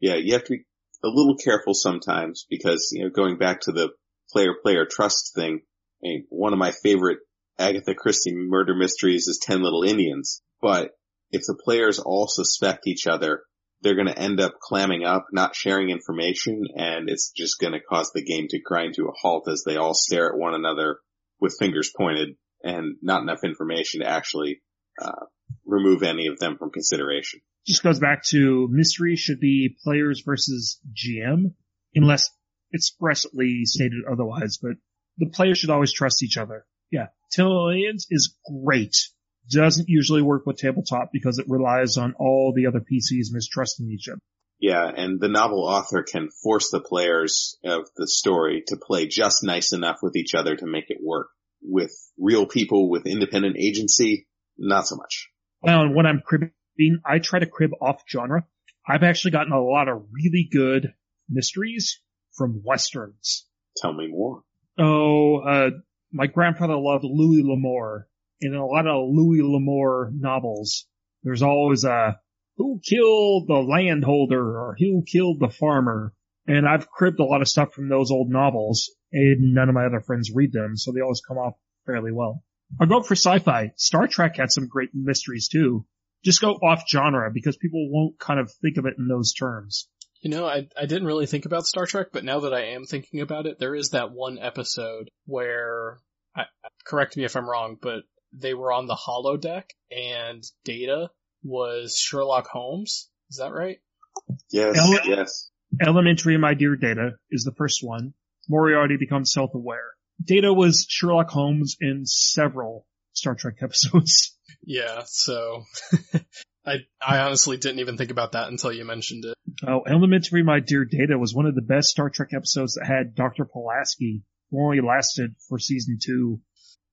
Yeah, you have to be a little careful sometimes because, you know, going back to the player player trust thing, I mean, one of my favorite Agatha Christie murder mysteries is Ten Little Indians. But if the players all suspect each other, they're going to end up clamming up, not sharing information, and it's just going to cause the game to grind to a halt as they all stare at one another with fingers pointed and not enough information to actually uh, remove any of them from consideration. Just goes back to mystery should be players versus GM, unless expressly stated otherwise, but the players should always trust each other. Yeah. Tillalians is great doesn't usually work with tabletop because it relies on all the other PCs mistrusting each other. Yeah, and the novel author can force the players of the story to play just nice enough with each other to make it work. With real people with independent agency, not so much. Well, and when I'm cribbing, I try to crib off genre. I've actually gotten a lot of really good mysteries from westerns. Tell me more. Oh, uh, my grandfather loved Louis L'Amour in a lot of Louis L'Amour novels, there's always a who killed the landholder or who killed the farmer. And I've cribbed a lot of stuff from those old novels and none of my other friends read them, so they always come off fairly well. I'll go for sci-fi. Star Trek had some great mysteries too. Just go off genre because people won't kind of think of it in those terms. You know, I I didn't really think about Star Trek, but now that I am thinking about it, there is that one episode where, I, correct me if I'm wrong, but they were on the holodeck and Data was Sherlock Holmes. Is that right? Yes, Ele- yes. Elementary, my dear Data, is the first one. Moriarty becomes self-aware. Data was Sherlock Holmes in several Star Trek (laughs) episodes. Yeah, so (laughs) I I honestly didn't even think about that until you mentioned it. Oh, Elementary, my dear Data was one of the best Star Trek episodes that had Dr. Pulaski, who only lasted for season two.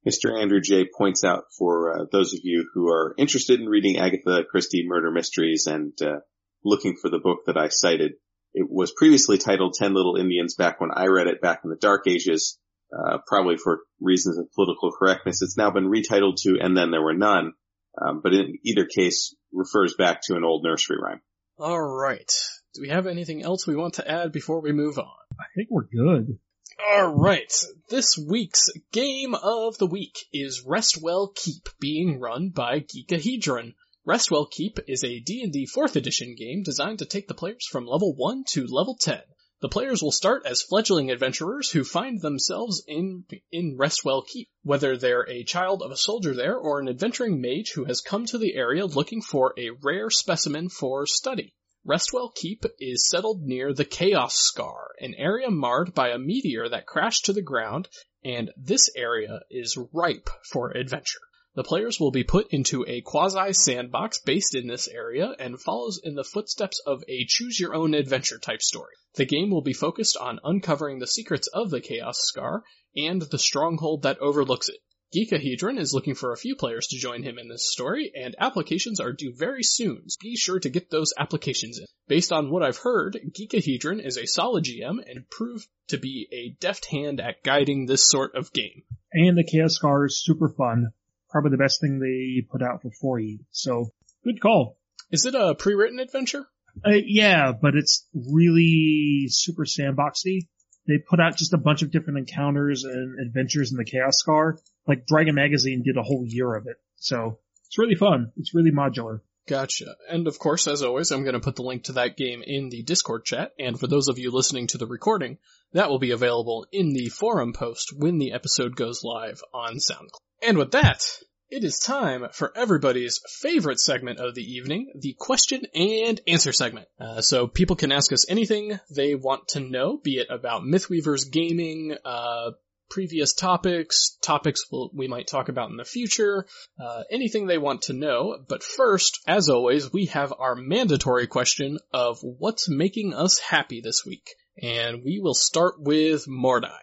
Mr. Andrew J. points out for uh, those of you who are interested in reading Agatha Christie murder mysteries and uh, looking for the book that I cited. It was previously titled Ten Little Indians back when I read it back in the dark ages, uh, probably for reasons of political correctness. It's now been retitled to And Then There Were None, um, but in either case refers back to an old nursery rhyme. All right. Do we have anything else we want to add before we move on? I think we're good. Alright, this week's game of the week is Restwell Keep, being run by Geekahedron. Restwell Keep is a D&D 4th edition game designed to take the players from level 1 to level 10. The players will start as fledgling adventurers who find themselves in, in Restwell Keep, whether they're a child of a soldier there or an adventuring mage who has come to the area looking for a rare specimen for study. Restwell Keep is settled near the Chaos Scar, an area marred by a meteor that crashed to the ground, and this area is ripe for adventure. The players will be put into a quasi sandbox based in this area and follows in the footsteps of a choose your own adventure type story. The game will be focused on uncovering the secrets of the Chaos Scar and the stronghold that overlooks it. Geekahedron is looking for a few players to join him in this story, and applications are due very soon. So be sure to get those applications in. Based on what I've heard, Geekahedron is a solid GM and proved to be a deft hand at guiding this sort of game. And the Chaos Scar is super fun. Probably the best thing they put out for 4E. So, good call. Is it a pre-written adventure? Uh, yeah, but it's really super sandboxy. They put out just a bunch of different encounters and adventures in the Chaos Scar like Dragon Magazine did a whole year of it. So it's really fun. It's really modular. Gotcha. And of course, as always, I'm going to put the link to that game in the Discord chat. And for those of you listening to the recording, that will be available in the forum post when the episode goes live on SoundCloud. And with that, it is time for everybody's favorite segment of the evening, the question and answer segment. Uh, so people can ask us anything they want to know, be it about Mythweaver's gaming, uh, previous topics, topics we'll, we might talk about in the future, uh, anything they want to know. But first, as always, we have our mandatory question of what's making us happy this week. And we will start with Mordai.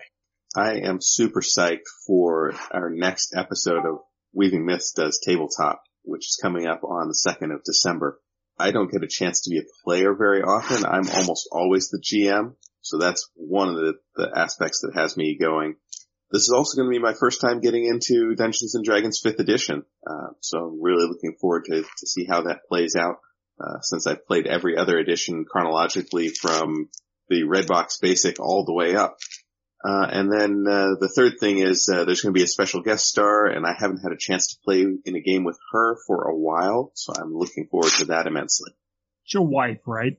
I am super psyched for our next episode of Weaving Myths Does Tabletop, which is coming up on the 2nd of December. I don't get a chance to be a player very often. I'm almost always the GM. So that's one of the, the aspects that has me going. This is also going to be my first time getting into Dungeons and Dragons 5th edition. Uh, so I'm really looking forward to, to see how that plays out. Uh, since I've played every other edition chronologically from the Redbox Basic all the way up. Uh, and then uh, the third thing is uh, there's going to be a special guest star, and I haven't had a chance to play in a game with her for a while, so I'm looking forward to that immensely. It's your wife, right?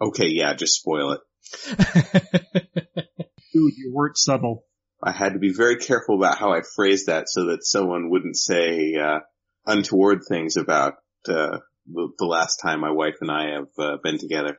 Okay, yeah, just spoil it. (laughs) Dude, you weren't subtle. I had to be very careful about how I phrased that so that someone wouldn't say uh, untoward things about uh, the, the, last time my wife and I have uh, been together.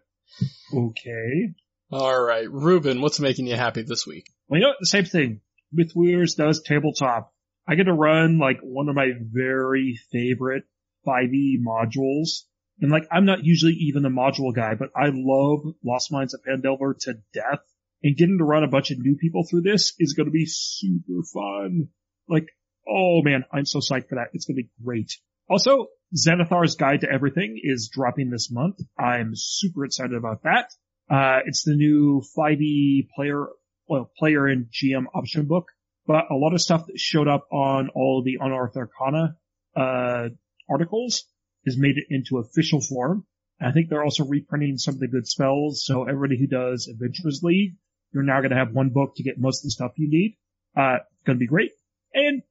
Okay. All right, Ruben, what's making you happy this week? Well, you know, the same thing. Mythweavers does tabletop. I get to run like one of my very favorite 5e modules. And like, I'm not usually even a module guy, but I love Lost Mines of Phandelver to death. And getting to run a bunch of new people through this is going to be super fun. Like, oh man, I'm so psyched for that. It's going to be great. Also, Xanathar's Guide to Everything is dropping this month. I'm super excited about that. Uh, it's the new 5e player, well, player and GM option book, but a lot of stuff that showed up on all the Unearthed Arcana, uh, articles has made it into official form. I think they're also reprinting some of the good spells, so everybody who does Adventurers League, you're now gonna have one book to get most of the stuff you need. Uh, gonna be great. And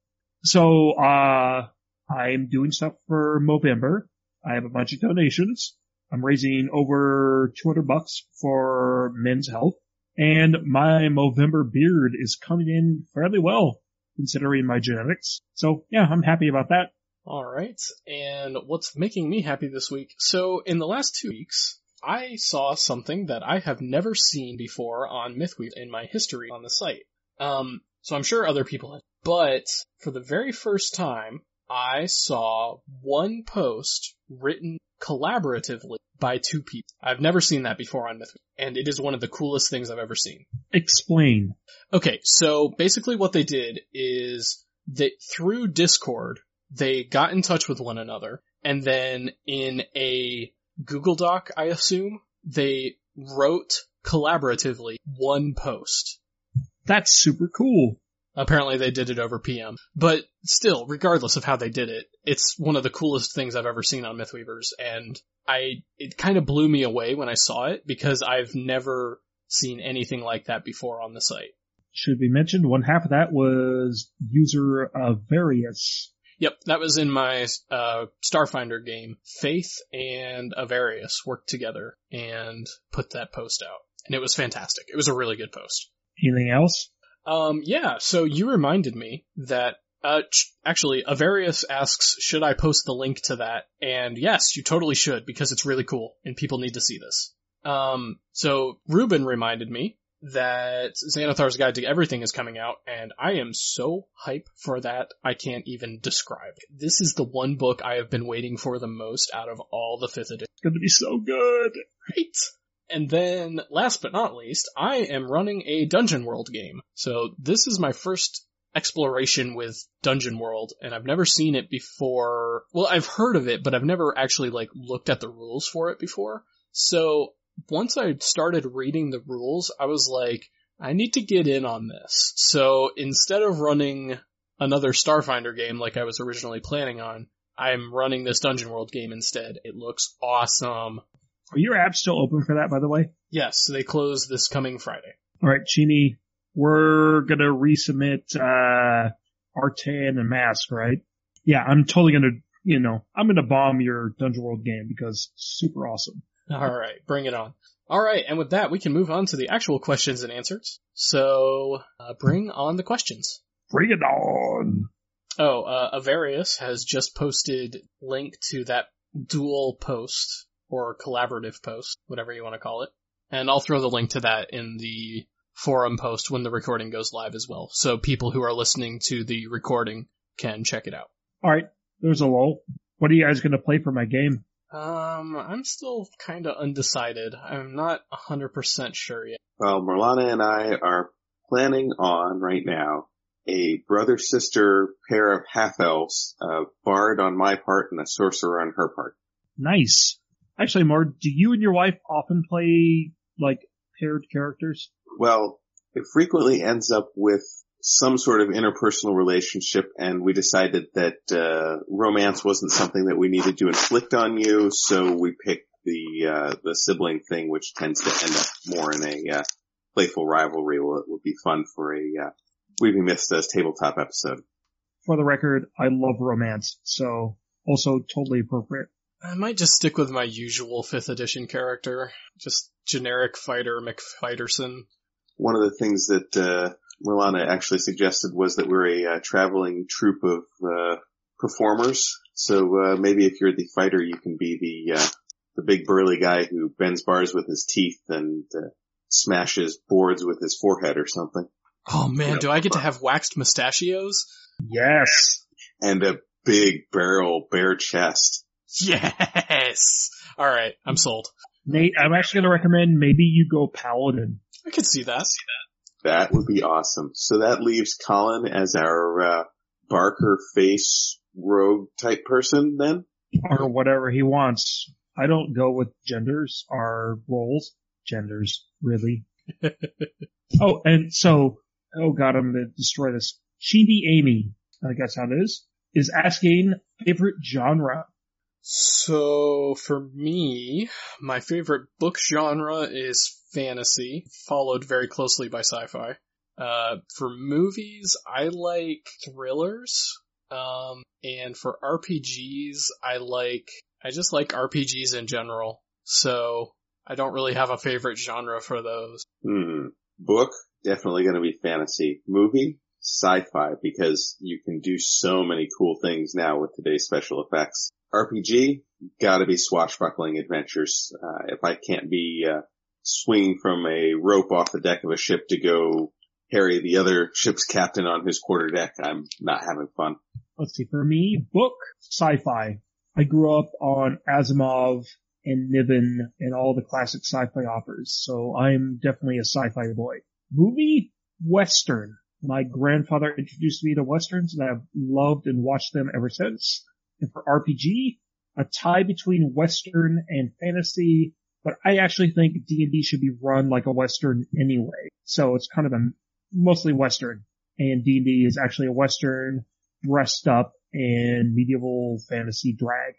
so, uh, I'm doing stuff for Movember. I have a bunch of donations. I'm raising over 200 bucks for men's health and my Movember beard is coming in fairly well considering my genetics. So yeah, I'm happy about that. All right. And what's making me happy this week? So in the last two weeks, I saw something that I have never seen before on Mythweave in my history on the site. Um, so I'm sure other people have, but for the very first time, I saw one post written collaboratively by two people. I've never seen that before on Myth, and it is one of the coolest things I've ever seen. Explain. Okay, so basically what they did is that through Discord, they got in touch with one another, and then in a Google Doc, I assume, they wrote collaboratively one post. That's super cool. Apparently they did it over PM. But still, regardless of how they did it, it's one of the coolest things I've ever seen on Mythweavers, and I, it kind of blew me away when I saw it because I've never seen anything like that before on the site. Should be mentioned, one half of that was user Avarius. Yep, that was in my uh, Starfinder game. Faith and Avarius worked together and put that post out. And it was fantastic. It was a really good post. Anything else? Um, yeah, so you reminded me that, uh, ch- actually, Avarius asks, should I post the link to that? And yes, you totally should, because it's really cool, and people need to see this. Um, so Ruben reminded me that Xanathar's Guide to Everything is coming out, and I am so hype for that, I can't even describe it. This is the one book I have been waiting for the most out of all the fifth edition. It's gonna be so good! Right? And then, last but not least, I am running a Dungeon World game. So this is my first exploration with Dungeon World, and I've never seen it before. Well, I've heard of it, but I've never actually like looked at the rules for it before. So once I started reading the rules, I was like, I need to get in on this. So instead of running another Starfinder game like I was originally planning on, I'm running this Dungeon World game instead. It looks awesome. Are your apps still open for that, by the way? Yes, they close this coming Friday. All right, Chini, we're gonna resubmit uh, Artan and Mask, right? Yeah, I'm totally gonna, you know, I'm gonna bomb your Dungeon World game because it's super awesome. All right, bring it on. All right, and with that, we can move on to the actual questions and answers. So, uh, bring on the questions. Bring it on. Oh, uh, Avarius has just posted link to that dual post or collaborative post, whatever you want to call it. And I'll throw the link to that in the forum post when the recording goes live as well. So people who are listening to the recording can check it out. All right, there's a lull. What are you guys going to play for my game? Um, I'm still kind of undecided. I'm not 100% sure yet. Well, Merlana and I are planning on right now a brother sister pair of half elves, a bard on my part and a sorcerer on her part. Nice. Actually, Mar, do you and your wife often play like paired characters? Well, it frequently ends up with some sort of interpersonal relationship and we decided that uh, romance wasn't something that we needed to inflict on you, so we picked the uh, the sibling thing, which tends to end up more in a uh, playful rivalry. Well, it would be fun for a uh, Weaving tabletop episode. For the record, I love romance, so also totally appropriate. I might just stick with my usual 5th edition character. Just generic fighter McFighterson. One of the things that uh, Merlana actually suggested was that we're a uh, traveling troupe of uh, performers. So uh, maybe if you're the fighter, you can be the uh, the big burly guy who bends bars with his teeth and uh, smashes boards with his forehead or something. Oh man, do I get to have waxed mustachios? Yes. And a big barrel bare chest. (laughs) Yes! Alright, I'm sold. Nate, I'm actually going to recommend maybe you go paladin. I could see that. That would be awesome. So that leaves Colin as our uh, Barker face rogue type person then? Or whatever he wants. I don't go with genders or roles. Genders, really. (laughs) oh, and so, oh god, I'm gonna destroy this. Chibi Amy, I guess how it is, is asking favorite genre. So for me, my favorite book genre is fantasy, followed very closely by sci-fi. Uh, for movies, I like thrillers. Um, and for RPGs, I like, I just like RPGs in general. So I don't really have a favorite genre for those. Hmm. Book, definitely gonna be fantasy. Movie, sci-fi, because you can do so many cool things now with today's special effects. RPG, gotta be swashbuckling adventures. Uh, if I can't be, uh, swinging from a rope off the deck of a ship to go harry the other ship's captain on his quarter deck, I'm not having fun. Let's see, for me, book, sci-fi. I grew up on Asimov and Niven and all the classic sci-fi offers, so I'm definitely a sci-fi boy. Movie, Western. My grandfather introduced me to Westerns and I've loved and watched them ever since. And for RPG, a tie between Western and fantasy, but I actually think D&D should be run like a Western anyway. So it's kind of a mostly Western and D&D is actually a Western dressed up in medieval fantasy drag.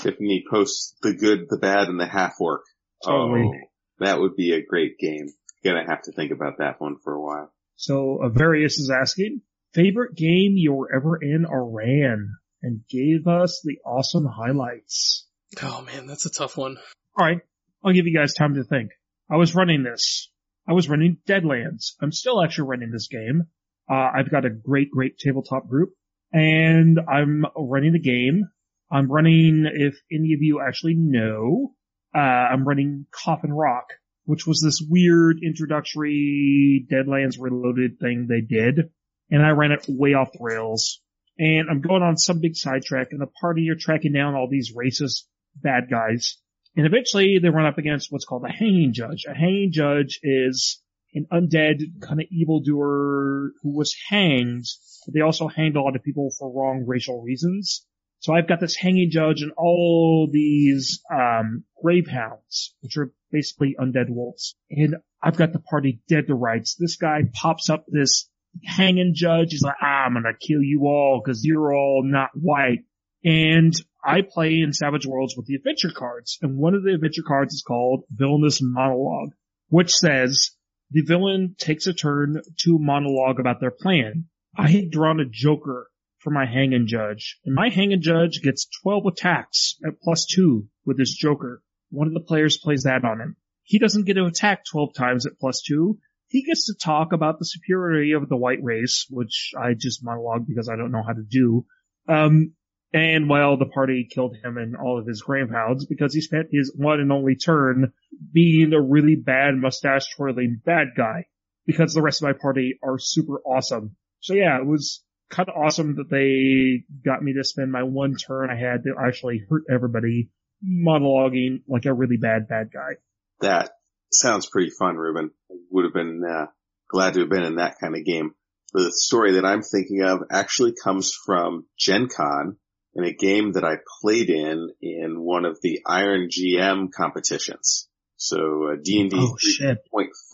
Tiffany posts the good, the bad, and the half orc. Totally. Oh, that would be a great game. Gonna have to think about that one for a while. So Avarius is asking, favorite game you were ever in or ran and gave us the awesome highlights. Oh man, that's a tough one. Alright, I'll give you guys time to think. I was running this. I was running Deadlands. I'm still actually running this game. Uh, I've got a great, great tabletop group and I'm running the game. I'm running, if any of you actually know, uh, I'm running Coffin Rock, which was this weird introductory Deadlands Reloaded thing they did. And I ran it way off the rails. And I'm going on some big sidetrack and the party are tracking down all these racist bad guys. And eventually they run up against what's called a hanging judge. A hanging judge is an undead kind of evildoer who was hanged, but they also hanged a lot of people for wrong racial reasons. So I've got this hanging judge and all these, um, gravehounds, which are basically undead wolves. And I've got the party dead to rights. This guy pops up this hanging judge. He's like, ah, I'm gonna kill you all because you're all not white. And I play in Savage Worlds with the adventure cards. And one of the adventure cards is called Villainous Monologue, which says the villain takes a turn to monologue about their plan. I had drawn a joker for my hanging judge, and my hanging judge gets 12 attacks at plus two with his joker. One of the players plays that on him. He doesn't get to attack 12 times at plus two. He gets to talk about the superiority of the white race, which I just monologue because I don't know how to do. Um, and well, the party killed him and all of his gravehounds because he spent his one and only turn being a really bad mustache twirling bad guy because the rest of my party are super awesome. So yeah, it was kind of awesome that they got me to spend my one turn I had to actually hurt everybody monologuing like a really bad bad guy. That sounds pretty fun, Ruben. Would have been uh, glad to have been in that kind of game. The story that I'm thinking of actually comes from Gen Con in a game that I played in in one of the Iron GM competitions. So uh, D&D Oh,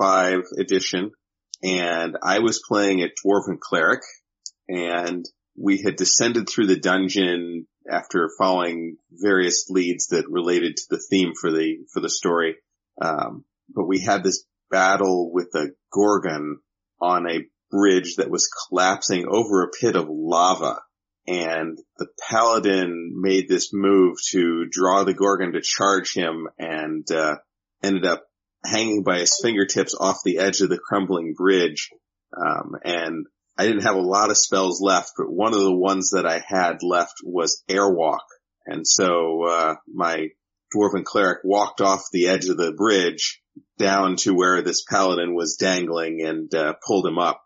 3.5 edition and I was playing a dwarven cleric and we had descended through the dungeon after following various leads that related to the theme for the, for the story. Um, but we had this battle with a gorgon on a bridge that was collapsing over a pit of lava. And the paladin made this move to draw the gorgon to charge him and, uh, ended up hanging by his fingertips off the edge of the crumbling bridge. Um, and I didn't have a lot of spells left, but one of the ones that I had left was airwalk. And so, uh, my dwarven cleric walked off the edge of the bridge down to where this paladin was dangling and, uh, pulled him up.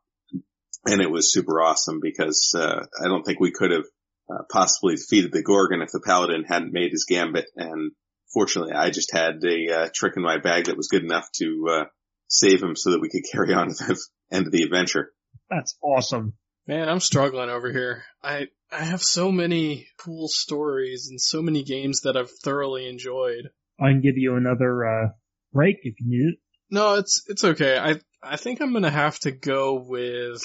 And it was super awesome because, uh, I don't think we could have uh, possibly defeated the Gorgon if the paladin hadn't made his gambit. And fortunately I just had a, uh, trick in my bag that was good enough to, uh, save him so that we could (laughs) carry on to the end of the adventure. That's awesome. Man, I'm struggling over here. I I have so many cool stories and so many games that I've thoroughly enjoyed. I can give you another, uh, break if you need it. No, it's it's okay. I I think I'm gonna have to go with.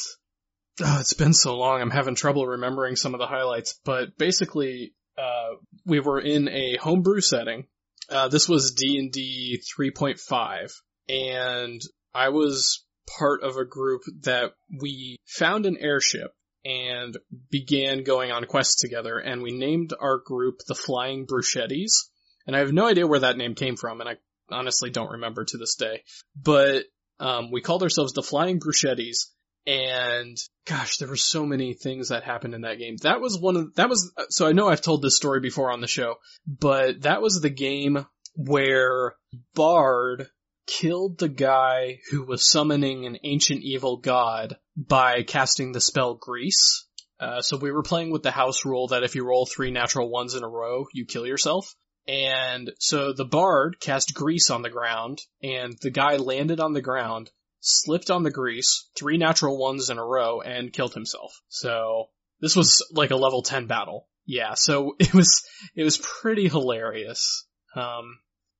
Oh, it's been so long. I'm having trouble remembering some of the highlights. But basically, uh, we were in a homebrew setting. Uh, this was D and D 3.5, and I was part of a group that we found an airship and began going on quests together. And we named our group the Flying Bruschettis. And I have no idea where that name came from, and I honestly don't remember to this day. But um, we called ourselves the Flying Bruschettis, and gosh, there were so many things that happened in that game. That was one of that was so I know I've told this story before on the show, but that was the game where Bard killed the guy who was summoning an ancient evil god by casting the spell Grease. Uh, so we were playing with the house rule that if you roll three natural ones in a row, you kill yourself. And so the bard cast grease on the ground, and the guy landed on the ground, slipped on the grease, three natural ones in a row, and killed himself. So this was like a level 10 battle. Yeah, so (laughs) it was, it was pretty hilarious. Um,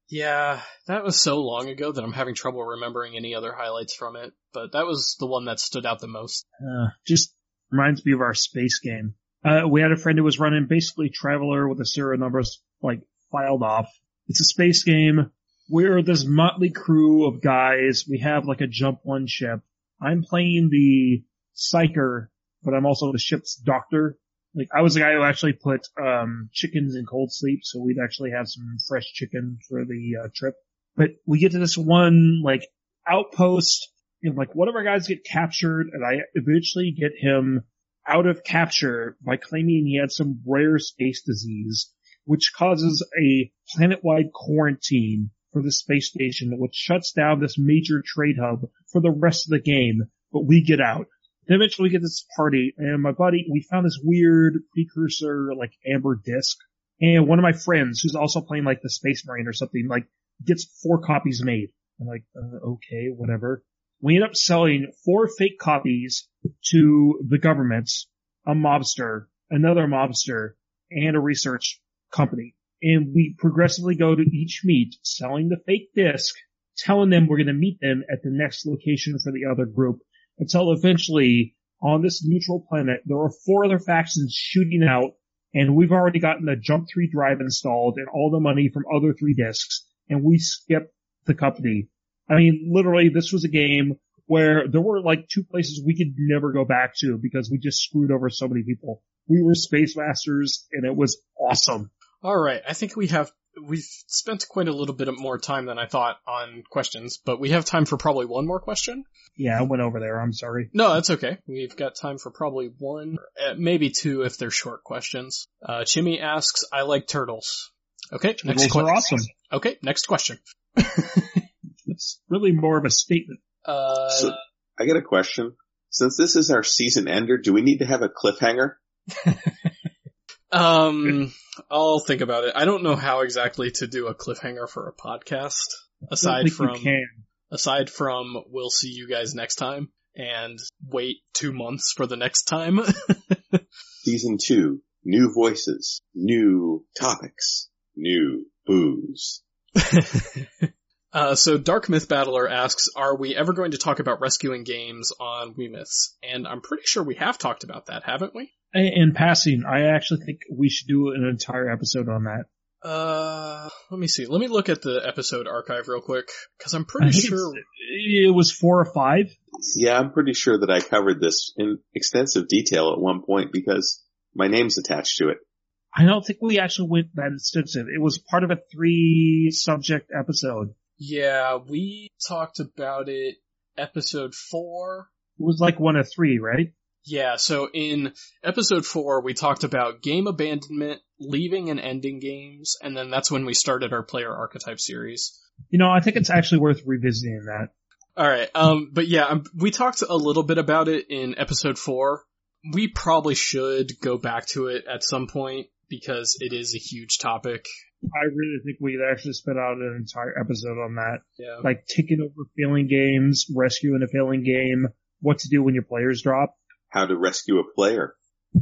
yeah, that was so long ago that I'm having trouble remembering any other highlights from it, but that was the one that stood out the most. Uh, just reminds me of our space game. Uh, we had a friend who was running basically Traveller with a serial numbers like filed off. It's a space game. We're this motley crew of guys. We have like a jump one ship. I'm playing the psyker, but I'm also the ship's doctor. Like I was the guy who actually put um chickens in cold sleep, so we'd actually have some fresh chicken for the uh, trip. But we get to this one like outpost, and like one of our guys get captured, and I eventually get him out of capture by claiming he had some rare space disease, which causes a planet-wide quarantine for the space station, which shuts down this major trade hub for the rest of the game. But we get out. Eventually we get this party, and my buddy, we found this weird precursor, like amber disc, and one of my friends, who's also playing like the Space Marine or something, like gets four copies made. I'm like, uh, okay, whatever. We end up selling four fake copies to the government, a mobster, another mobster, and a research company. And we progressively go to each meet, selling the fake disc, telling them we're going to meet them at the next location for the other group until eventually on this neutral planet, there are four other factions shooting out and we've already gotten the jump three drive installed and all the money from other three discs and we skip the company. I mean, literally this was a game where there were like two places we could never go back to because we just screwed over so many people. We were space masters and it was awesome. All right, I think we have we've spent quite a little bit more time than I thought on questions, but we have time for probably one more question. Yeah, I went over there. I'm sorry. No, that's okay. We've got time for probably one, uh, maybe two if they're short questions. Uh, Chimmy asks, "I like turtles." Okay, next Turtles are question. awesome. Okay, next question. (laughs) It's really more of a statement. Uh, So- I got a question. Since this is our season ender, do we need to have a cliffhanger? (laughs) um, I'll think about it. I don't know how exactly to do a cliffhanger for a podcast. Aside from, aside from, we'll see you guys next time and wait two months for the next time. (laughs) Season two, new voices, new topics, new booze. (laughs) uh, so Dark Myth Battler asks, are we ever going to talk about rescuing games on Weaving Myths? And I'm pretty sure we have talked about that, haven't we? In in passing, I actually think we should do an entire episode on that. Uh, let me see. Let me look at the episode archive real quick, cause I'm (laughs) pretty sure. it was four or five. Yeah, I'm pretty sure that I covered this in extensive detail at one point because my name's attached to it. I don't think we actually went that extensive. It was part of a three subject episode. Yeah, we talked about it episode four. It was like one of three, right? Yeah, so in episode four, we talked about game abandonment, leaving and ending games, and then that's when we started our player archetype series. You know, I think it's actually worth revisiting that. Alright, um, but yeah, um, we talked a little bit about it in episode four. We probably should go back to it at some point because it is a huge topic. I really think we could actually spit out an entire episode on that. Yeah. Like taking over failing games, rescuing a failing game, what to do when your players drop. How to rescue a player.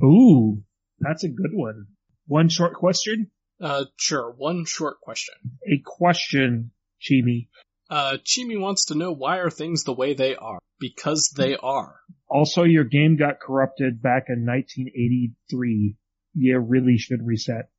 Ooh, that's a good one. One short question? Uh, sure, one short question. A question, Chimi. Uh, Chimi wants to know why are things the way they are? Because they are. Also, your game got corrupted back in 1983. You really should reset.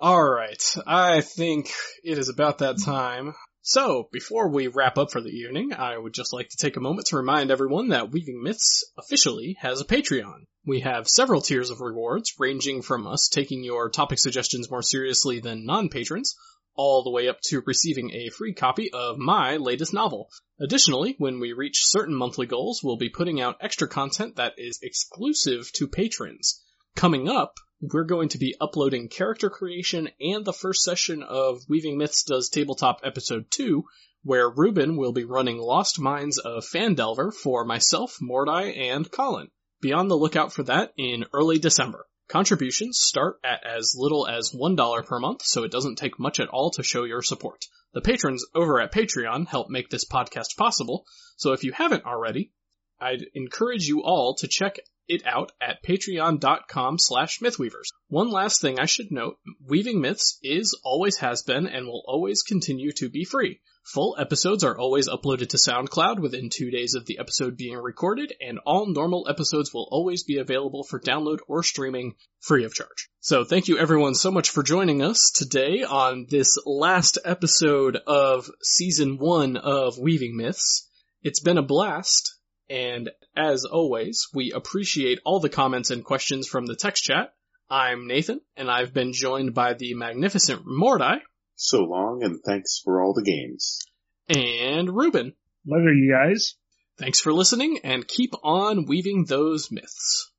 Alright, I think it is about that time. So, before we wrap up for the evening, I would just like to take a moment to remind everyone that Weaving Myths officially has a Patreon. We have several tiers of rewards, ranging from us taking your topic suggestions more seriously than non-patrons, all the way up to receiving a free copy of my latest novel. Additionally, when we reach certain monthly goals, we'll be putting out extra content that is exclusive to patrons. Coming up, we're going to be uploading character creation and the first session of Weaving Myths Does Tabletop Episode 2, where Ruben will be running Lost Minds of Phandelver for myself, Mordai, and Colin. Be on the lookout for that in early December. Contributions start at as little as $1 per month, so it doesn't take much at all to show your support. The patrons over at Patreon help make this podcast possible, so if you haven't already, I'd encourage you all to check it out at patreon.com slash mythweavers. One last thing I should note, Weaving Myths is, always has been, and will always continue to be free. Full episodes are always uploaded to SoundCloud within two days of the episode being recorded, and all normal episodes will always be available for download or streaming free of charge. So thank you everyone so much for joining us today on this last episode of season one of Weaving Myths. It's been a blast. And as always, we appreciate all the comments and questions from the text chat. I'm Nathan, and I've been joined by the magnificent Mordai So long and thanks for all the games. and Ruben. Later, you guys. Thanks for listening, and keep on weaving those myths.